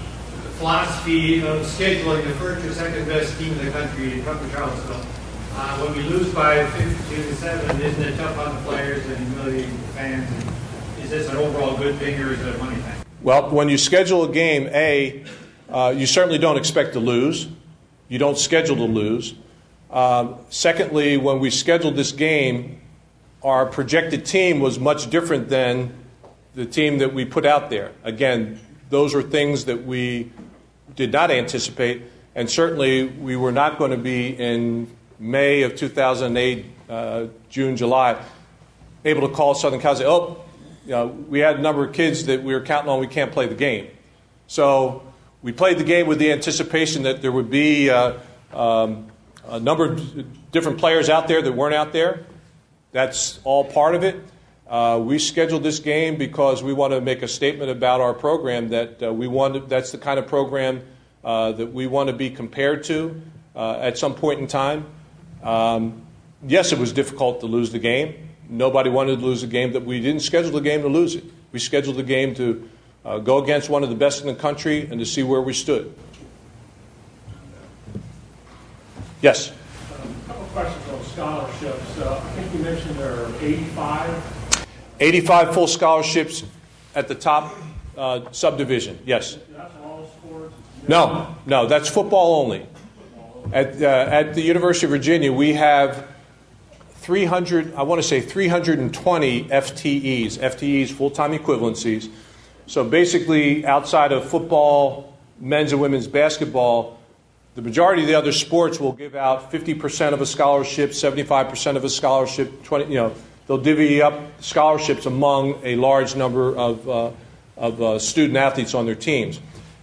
S5: philosophy of scheduling the first or second best team in the country in Tucker Charlottesville. Uh, when we lose by 52 to 7, isn't it tough on the players and humiliating the fans? And is this an overall good thing or is it a money thing?
S3: Well, when you schedule a game, A, uh, you certainly don't expect to lose. You don't schedule to lose. Um, secondly, when we scheduled this game, our projected team was much different than the team that we put out there. Again, those are things that we did not anticipate, and certainly we were not going to be in May of 2008, uh, June, July, able to call Southern Cal and say, oh, you know, we had a number of kids that we were counting on, we can't play the game. So we played the game with the anticipation that there would be uh, um, a number of different players out there that weren't out there. That's all part of it. Uh, we scheduled this game because we want to make a statement about our program that uh, we want. To, that's the kind of program uh, that we want to be compared to uh, at some point in time. Um, yes, it was difficult to lose the game. Nobody wanted to lose the game. That we didn't schedule the game to lose it. We scheduled the game to uh, go against one of the best in the country and to see where we stood. Yes.
S6: Um, a couple questions on scholarships. Uh, I think you mentioned there are 85.
S3: 85 full scholarships at the top uh, subdivision. Yes.
S6: That's all sports.
S3: No, no, that's football only. At, uh, at the University of Virginia, we have 300, I want to say 320 FTEs, FTEs, full time equivalencies. So basically, outside of football, men's and women's basketball, the majority of the other sports will give out 50% of a scholarship, 75% of a scholarship, 20, you know, they'll divvy up scholarships among a large number of, uh, of uh, student athletes on their teams.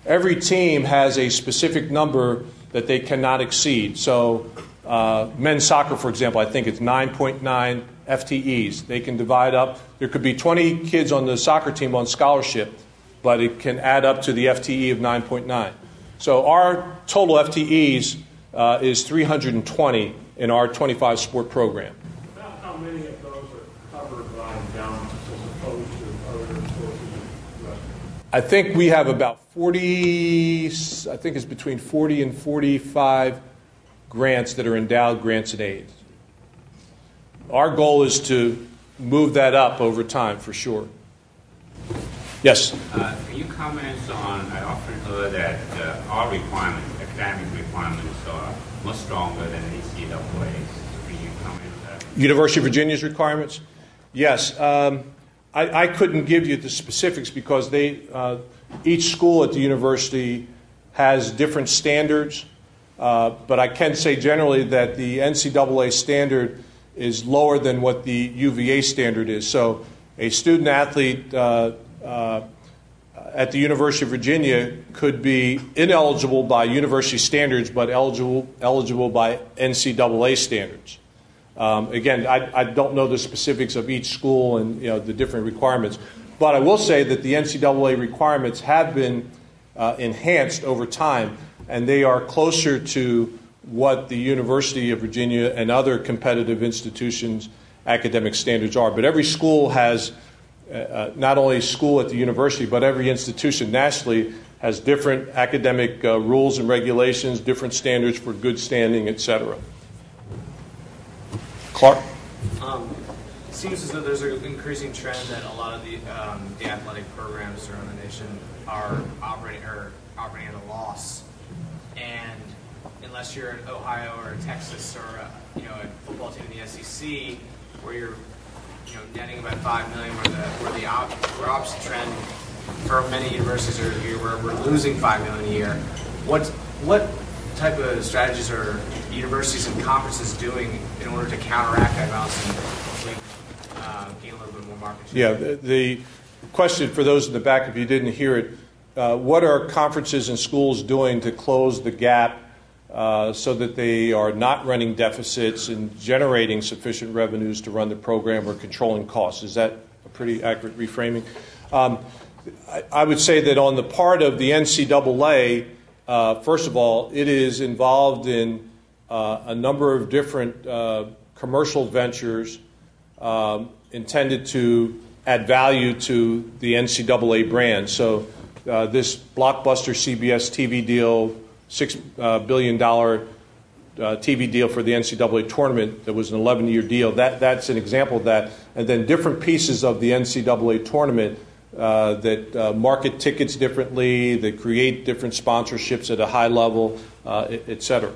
S3: Every team has a specific number that they cannot exceed. So, uh, men's soccer, for example, I think it's 9.9 FTEs. They can divide up. There could be 20 kids on the soccer team on scholarship, but it can add up to the FTE of 9.9. So our total FTEs uh, is 320 in our 25 sport program.
S6: About how many of those are covered by endowments as opposed to other sources of revenue?
S3: I think we have about 40, I think it's between 40 and 45 grants that are endowed grants and aids. Our goal is to move that up over time for sure. Yes?
S7: Uh, can you comment on, I often heard that uh, our requirements, academic requirements, are much stronger than NCAA's. Can you comment on that?
S3: University of Virginia's requirements? Yes. Um, I, I, couldn't give you the specifics because they, uh, each school at the university has different standards, uh, but I can say generally that the NCAA standard is lower than what the UVA standard is. So a student athlete uh, uh, at the University of Virginia could be ineligible by university standards, but eligible, eligible by NCAA standards. Um, again, I, I, don't know the specifics of each school and you know, the different requirements, but I will say that the NCAA requirements have been uh, enhanced over time, and they are closer to what the University of Virginia and other competitive institutions' academic standards are. But every school has, uh, uh, not only school at the university, but every institution nationally has different academic uh, rules and regulations, different standards for good standing, et cetera. Clark?
S8: Um, it seems as though there's an increasing trend that a lot of the, um, the athletic programs around the nation are operating, operating at a loss. And unless you're in Ohio or Texas or a, you know a football team in the SEC where you're you know netting about five million, where the where the op, where opposite trend for many universities are where we're losing five million a year. What what type of strategies are universities and conferences doing in order to counteract that balance and uh, gain a little bit more market
S3: share? Yeah, the, the question for those in the back, if you didn't hear it, uh, what are conferences and schools doing to close the gap uh, so that they are not running deficits and generating sufficient revenues to run the program or controlling costs. Is that a pretty accurate reframing? Um, I, I, would say that on the part of the NCAA, uh, first of all, it is involved in a number of different uh, commercial ventures um, intended to add value to the NCAA brand. So, uh, this blockbuster CBS TV deal six uh, billion dollar uh, TV deal for the NCAA tournament that was an 11 year deal. That, that's an example of that. And then different pieces of the NCAA tournament uh, that uh, market tickets differently, that create different sponsorships at a high level, uh, et cetera.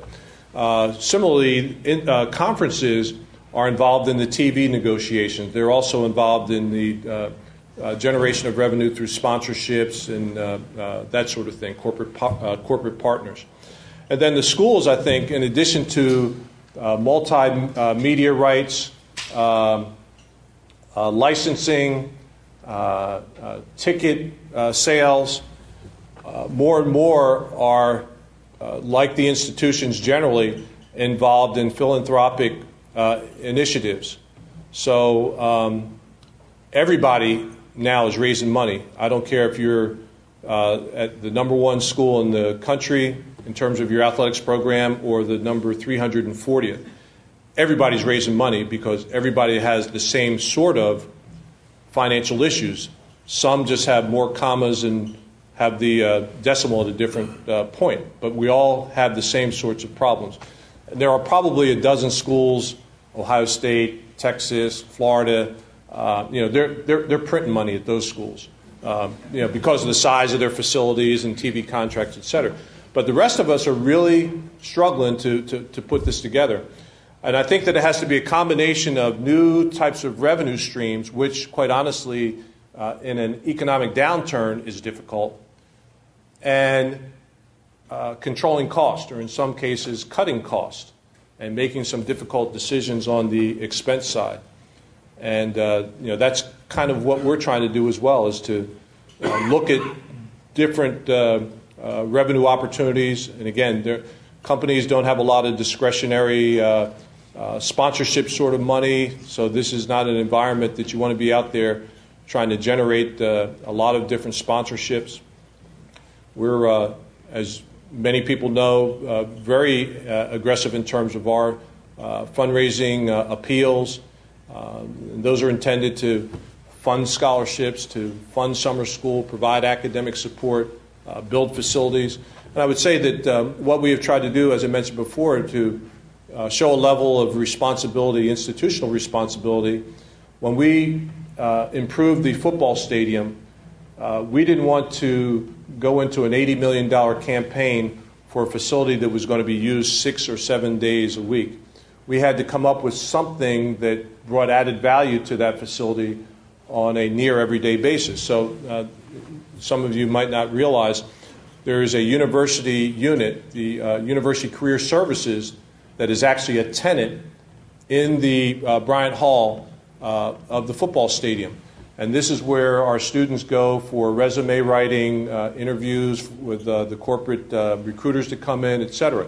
S3: Uh, similarly, in, uh, conferences are involved in the TV negotiations. They're also involved in the generation of revenue through sponsorships and that sort of thing, corporate, corporate partners. And then the schools, I think, in addition to uh, multimedia rights, um, uh, licensing, uh, uh ticket uh, sales, uh, uh, more and more are, uh, like the institutions generally, involved in philanthropic uh, initiatives. So um, everybody now is raising money. I don't care if you're uh, at the number one school in the country in terms of your athletics program or the number 340th. Everybody's raising money because everybody has the same sort of financial issues. Some just have more commas and have the uh, decimal at a different uh, point, but we all have the same sorts of problems. There are probably a dozen schools, Ohio State, Texas, Florida, uh, you know, they're, they're, they're printing money at those schools, um, you know, because of the size of their facilities and TV contracts, et cetera. But the rest of us are really struggling to, to, to put this together. And I think that it has to be a combination of new types of revenue streams, which, quite honestly, uh, in an economic downturn is difficult, and uh, controlling cost, or in some cases, cutting cost, and making some difficult decisions on the expense side. And uh, you know, that's kind of what we're trying to do as well, is to uh, look at different uh, uh revenue opportunities. And again, companies don't have a lot of discretionary uh, sponsorship sort of money, so this is not an environment that you want to be out there trying to generate a lot of different sponsorships. We're, as many people know, very aggressive in terms of our fundraising appeals. Um, those are intended to fund scholarships, to fund summer school, provide academic support, uh, build facilities. And I would say that what we have tried to do, as I mentioned before, to uh, show a level of responsibility, institutional responsibility. When we uh, improved the football stadium, uh, we didn't want to go into an $80 million campaign for a facility that was going to be used six or seven days a week we had to come up with something that brought added value to that facility on a near everyday basis. So, uh, some of you might not realize there is a university unit, the uh, University Career Services, that is actually a tenant in the uh, Bryant Hall uh, of the football stadium. And this is where our students go for resume writing, uh, interviews with uh, the corporate recruiters to come in, et cetera.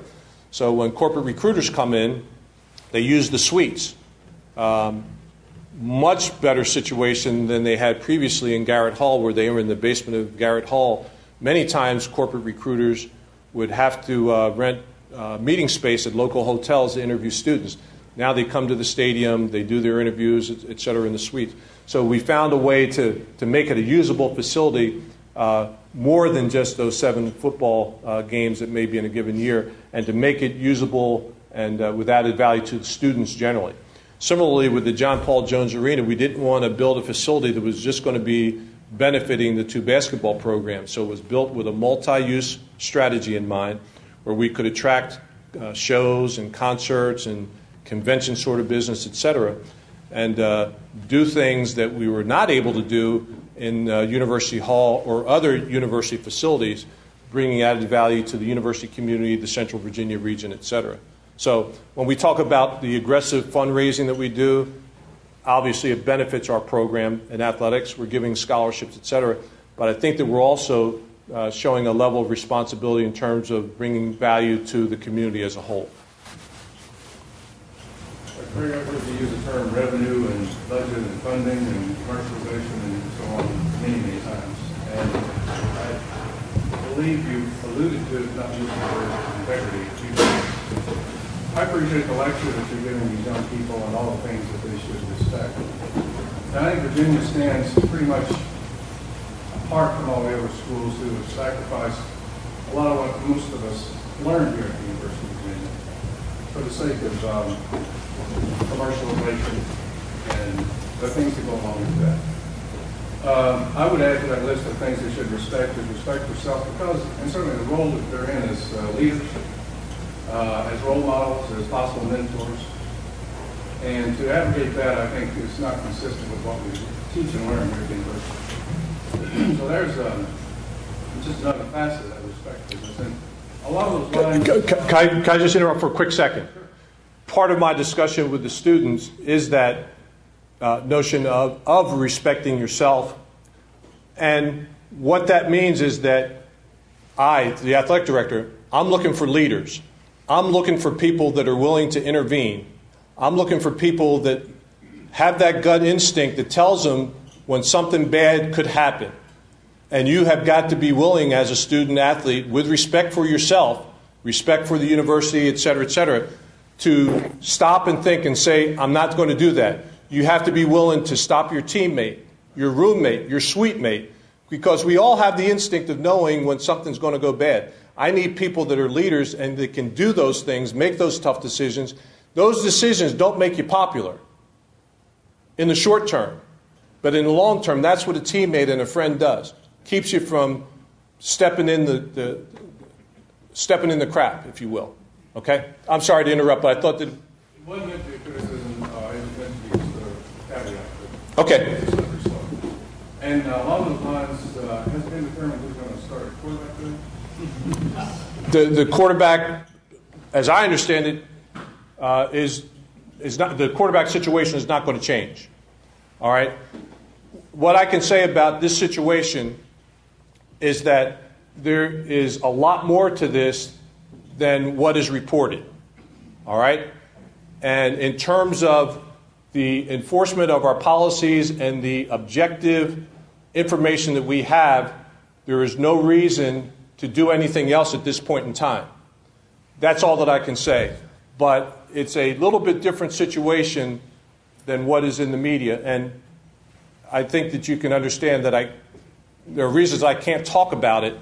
S3: So, when corporate recruiters come in, they use the suites. Um, much better situation than they had previously in Garrett Hall, where they were in the basement of Garrett Hall. Many times, corporate recruiters would have to uh, rent uh, meeting space at local hotels to interview students. Now they come to the stadium, they do their interviews, et cetera, in the suites. So we found a way to, to make it a usable facility uh, more than just those seven football uh, games that may be in a given year, and to make it usable and uh, with added value to the students generally. Similarly, with the John Paul Jones Arena, we didn't want to build a facility that was just going to be benefiting the two basketball programs. So it was built with a multi use strategy in mind where we could attract uh, shows and concerts and convention sort of business, et cetera, and uh, do things that we were not able to do in uh, University Hall or other university facilities, bringing added value to the university community, the Central Virginia region, et cetera. So when we talk about the aggressive fundraising that we do, obviously it benefits our program in athletics. We're giving scholarships, et cetera. But I think that we're also uh, showing a level of responsibility in terms of bringing value to the community as a whole.
S6: I've heard you use the term revenue and budget and funding and commercialization and so on many, many times. And I believe you alluded to it, not the word integrity. I appreciate the lecture that you're giving these young people and all the things that they should respect. And I think Virginia stands pretty much apart from all the other schools who have sacrificed a lot of what most of us learned here at the University the sake of um, commercialization and the things that go along with that. Um, I would add to that list of things they should respect is respect for self because, and certainly the role that they're in is uh, leadership uh, as role models, as possible mentors. And to advocate that, I think, is not consistent with what we teach and learn here at the university. so there's um, just another facet of respect business. Can
S3: I just interrupt for a quick second? Part of my discussion with the students is that uh, notion of, of respecting yourself. And what that means is that I, the athletic director, I'm looking for leaders. I'm looking for people that are willing to intervene. I'm looking for people that have that gut instinct that tells them when something bad could happen. And you have got to be willing as a student athlete, with respect for yourself, respect for the university, et cetera, et cetera, to stop and think and say, I'm not going to do that. You have to be willing to stop your teammate, your roommate, your suite mate, because we all have the instinct of knowing when something's going to go bad. I need people that are leaders and that can do those things, make those tough decisions. Those decisions don't make you popular in the short term, but in the long term, that's what a teammate and a friend does. Keeps you from stepping in the, the stepping in the crap, if you will. Okay? I'm sorry to interrupt, but I thought that.
S6: It wasn't meant to be a criticism, uh, it was meant to be just a caveat.
S3: Okay.
S6: it's a slippery slope. And uh, along those lines, uh, has it been determined who's going to start quarterback today?
S3: The, the quarterback, as I understand it, uh, is, is not, the quarterback situation is not going to change. All right? What I can say about this situation is that there is a lot more to this than what is reported. All right? And in terms of the enforcement of our policies and the objective information that we have, there is no reason to do anything else at this point in time. That's all that I can say. But it's a little bit different situation than what is in the media. And I think that you can understand that I, there are reasons I can't talk about it.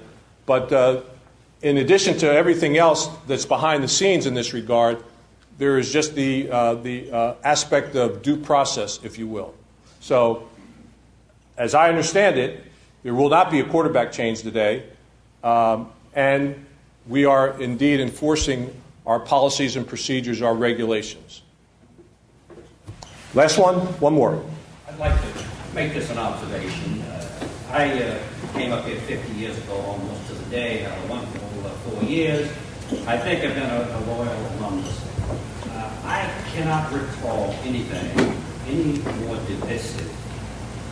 S3: But uh, in addition to everything else that's behind the scenes in this regard, there is just the, uh, the uh, aspect of due process, if you will. So, as I understand it, there will not be a quarterback change today. Um, and we are indeed enforcing our policies and procedures, our regulations. Last one, one more.
S9: I'd like to make this an observation. I uh, came up here 50 years ago, almost to the day, had a wonderful uh, four years. I think I've been a, a loyal alumnus. Uh, I cannot recall anything any more divisive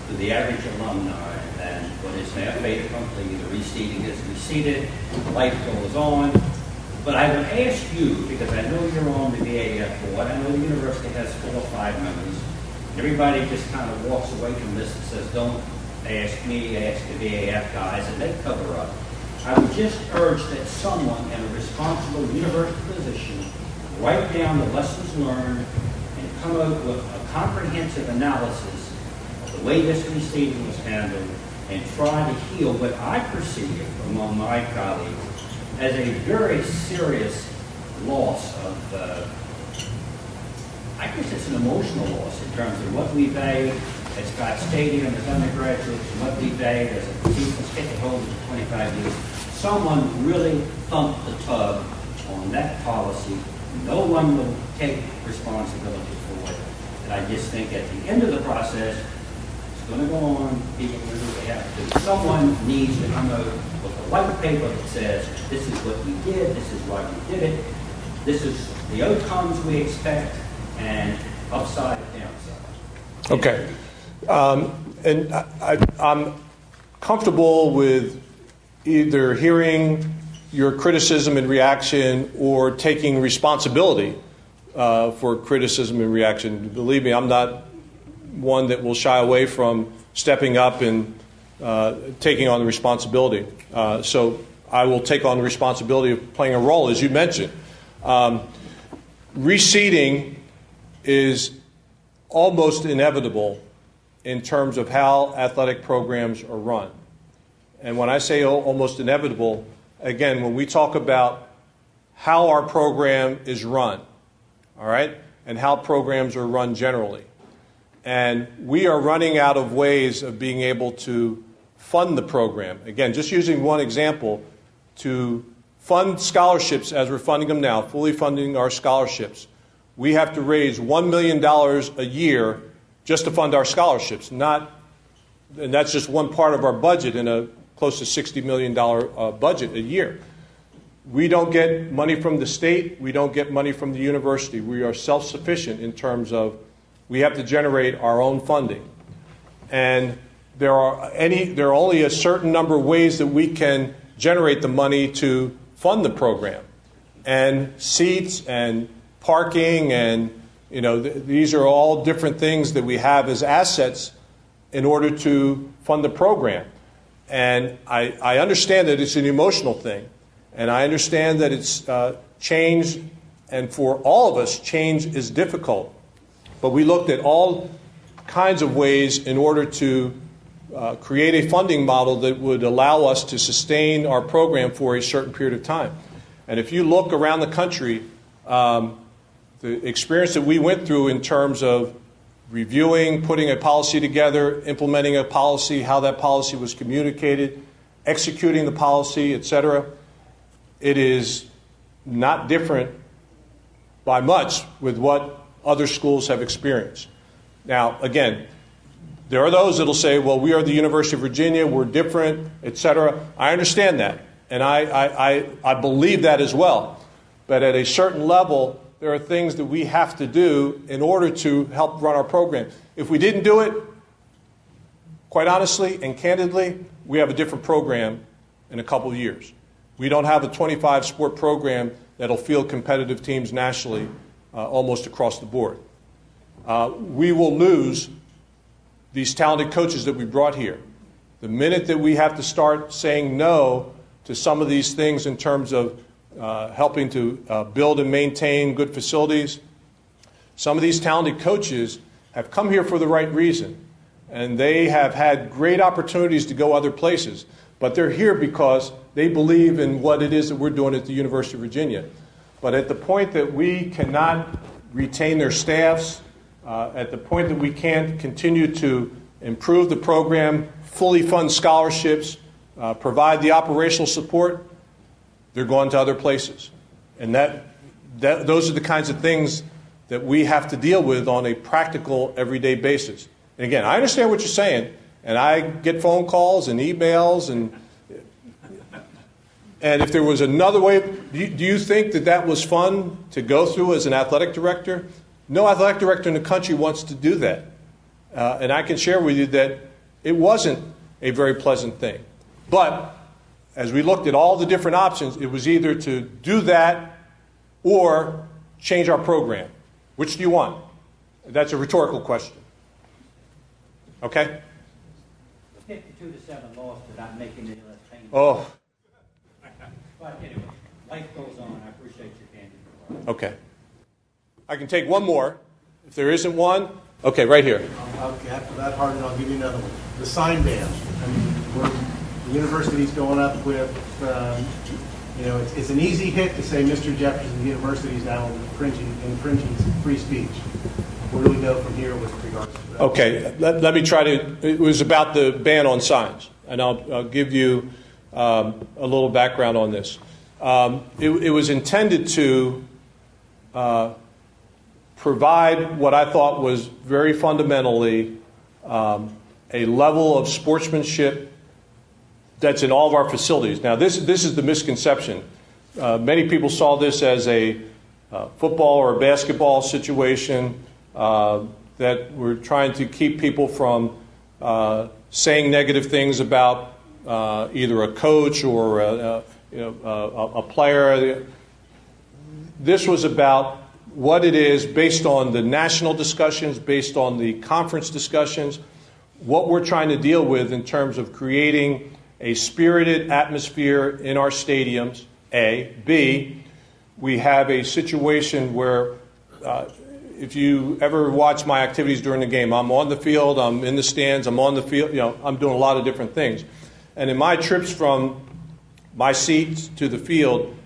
S9: to the average alumni than what is now fait accompli. The reseating is receded, life goes on. But I would ask you, because I know you're on the VAF board, I know the university has four or five members, everybody just kind of walks away from this and says, don't ask me, they ask the VAF guys, and they cover up. I would just urge that someone in a responsible university position write down the lessons learned and come up with a comprehensive analysis of the way this proceeding was handled and try to heal what I perceive among my colleagues as a very serious loss of, uh, I guess it's an emotional loss in terms of what we value at Scott Stadium as undergraduates we value as a season ticket holders for 25 years. Someone really thumped the tub on that policy. No one will take responsibility for it. And I just think at the end of the process, it's going to go on, do what they have to. Someone needs to come out with a white paper that says, this is what we did, this is why we did it, this is the outcomes we expect, and upside, downside.
S3: Okay. Um, and I'm comfortable with either hearing your criticism and reaction or taking responsibility uh, for criticism and reaction. Believe me, I'm not one that will shy away from stepping up and uh, taking on the responsibility. Uh, so I will take on the responsibility of playing a role, as you mentioned. Um, reseating is almost inevitable in terms of how athletic programs are run. And when I say almost inevitable, again, when we talk about how our program is run, all right, and how programs are run generally. And we are running out of ways of being able to fund the program. Again, just using one example, to fund scholarships as we're funding them now, fully funding our scholarships, we have to raise $1 million a year just to fund our scholarships, not, and that's just one part of our budget in a close to $60 million uh, budget a year. We don't get money from the state, we don't get money from the university. We are self sufficient in terms of we have to generate our own funding. And there are, any, there are only a certain number of ways that we can generate the money to fund the program. And seats and parking and you know th- these are all different things that we have as assets in order to fund the program. And I, I understand that it's an emotional thing, and I understand that it's uh, change, and for all of us, change is difficult. But we looked at all kinds of ways in order to uh, create a funding model that would allow us to sustain our program for a certain period of time. And if you look around the country, um, the experience that we went through in terms of reviewing, putting a policy together, implementing a policy, how that policy was communicated, executing the policy, etc., it is not different by much with what other schools have experienced. Now, again, there are those that'll say, well, we are the University of Virginia, we're different, etc. I understand that, and I, I, I, I believe that as well. But at a certain level, there are things that we have to do in order to help run our program. If we didn't do it, quite honestly and candidly, we have a different program in a couple of years. We don't have a 25 sport program that'll field competitive teams nationally uh, almost across the board. Uh, we will lose these talented coaches that we brought here. The minute that we have to start saying no to some of these things in terms of uh, helping to uh, build and maintain good facilities, some of these talented coaches have come here for the right reason. And they have had great opportunities to go other places. But they're here because they believe in what it is that we're doing at the University of Virginia. But at the point that we cannot retain their staffs, uh, at the point that we can't continue to improve the program, fully fund scholarships, uh, provide the operational support, they're going to other places. And that, that, those are the kinds of things that we have to deal with on a practical, everyday basis. And again, I understand what you're saying, and I get phone calls and emails and and if there was another way, do you, do you, think that that was fun to go through as an athletic director? No athletic director in the country wants to do that. Uh, and I can share with you that it wasn't a very pleasant thing. But as we looked at all the different options, it was either to do that or change our program. Which do you want? That's a rhetorical question. Okay?
S9: 52 to 7 loss without making any less pain.
S3: Oh.
S9: But anyway, life goes on. I appreciate your candid.
S3: Okay. I can take one more. If there isn't one, okay, right here.
S10: Okay, after that part, I'll give you another one. The sign ban. I mean, university's going up with, um, you know, it's, it's an easy hit to say Mr. Jefferson University is now infringing, infringing free speech. Where do we go from here with regards to that?
S3: Okay, let, let me try to. It was about the ban on signs, and I'll, I'll give you um, a little background on this. Um, it, it, was intended to uh, provide what I thought was very fundamentally um, a level of sportsmanship that's in all of our facilities. Now, this, this is the misconception. Uh, many people saw this as a uh, football or a basketball situation uh, that we're trying to keep people from uh, saying negative things about uh, either a coach or a, a, you know, a, a player. This was about what it is based on the national discussions, based on the conference discussions, what we're trying to deal with in terms of creating a spirited atmosphere in our stadiums, A. B, we have a situation where uh, if you ever watch my activities during the game, I'm on the field, I'm in the stands, I'm on the field, you know, I'm doing a lot of different things. And in my trips from my seat to the field,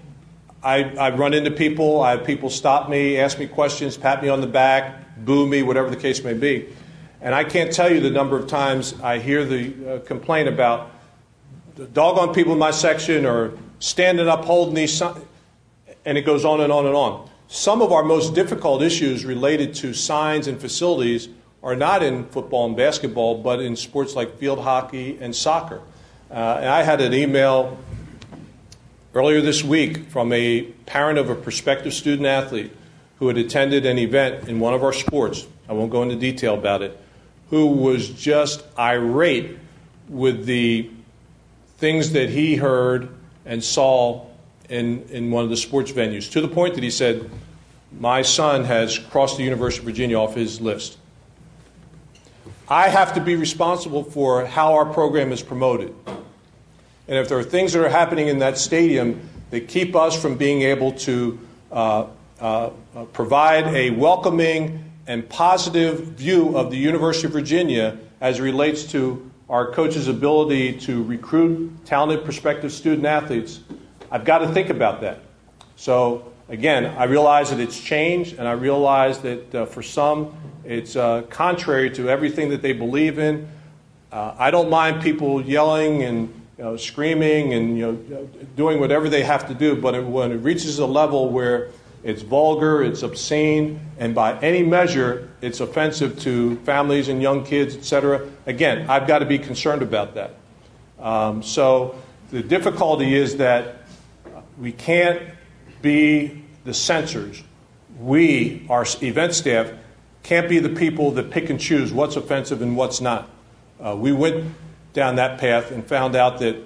S3: I, I run into people. I have people stop me, ask me questions, pat me on the back, boo me, whatever the case may be. And I can't tell you the number of times I hear the uh, complaint about doggone people in my section are standing up holding these, signs and it goes on and on and on. Some of our most difficult issues related to signs and facilities are not in football and basketball, but in sports like field hockey and soccer. Uh, and I had an email earlier this week from a parent of a prospective student athlete who had attended an event in one of our sports. I won't go into detail about it. Who was just irate with the things that he heard and saw in, in one of the sports venues, to the point that he said, My son has crossed the University of Virginia off his list. I have to be responsible for how our program is promoted. And if there are things that are happening in that stadium that keep us from being able to uh, uh, provide a welcoming and positive view of the University of Virginia as it relates to our coaches' ability to recruit talented prospective student athletes, I've got to think about that. So, again, I realize that it's changed, and I realize that uh, for some, it's uh, contrary to everything that they believe in. Uh, I don't mind people yelling and you know, screaming and you know, doing whatever they have to do, but it, when it reaches a level where it's vulgar, it's obscene, and by any measure, it's offensive to families and young kids, etc. Again, I've got to be concerned about that. Um, so the difficulty is that we can't be the censors. We, our event staff, can't be the people that pick and choose what's offensive and what's not. Uh, we went down that path and found out that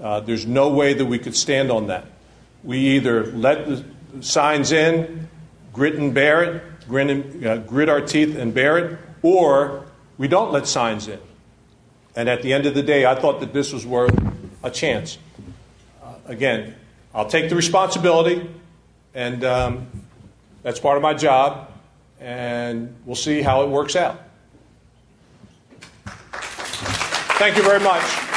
S3: uh, there's no way that we could stand on that. We either let the signs in, grit and bear it, grin and, uh, grit our teeth and bear it, or we don't let signs in. And at the end of the day, I thought that this was worth a chance. Uh, again, I'll take the responsibility, and um, that's part of my job, and we'll see how it works out. Thank you very much.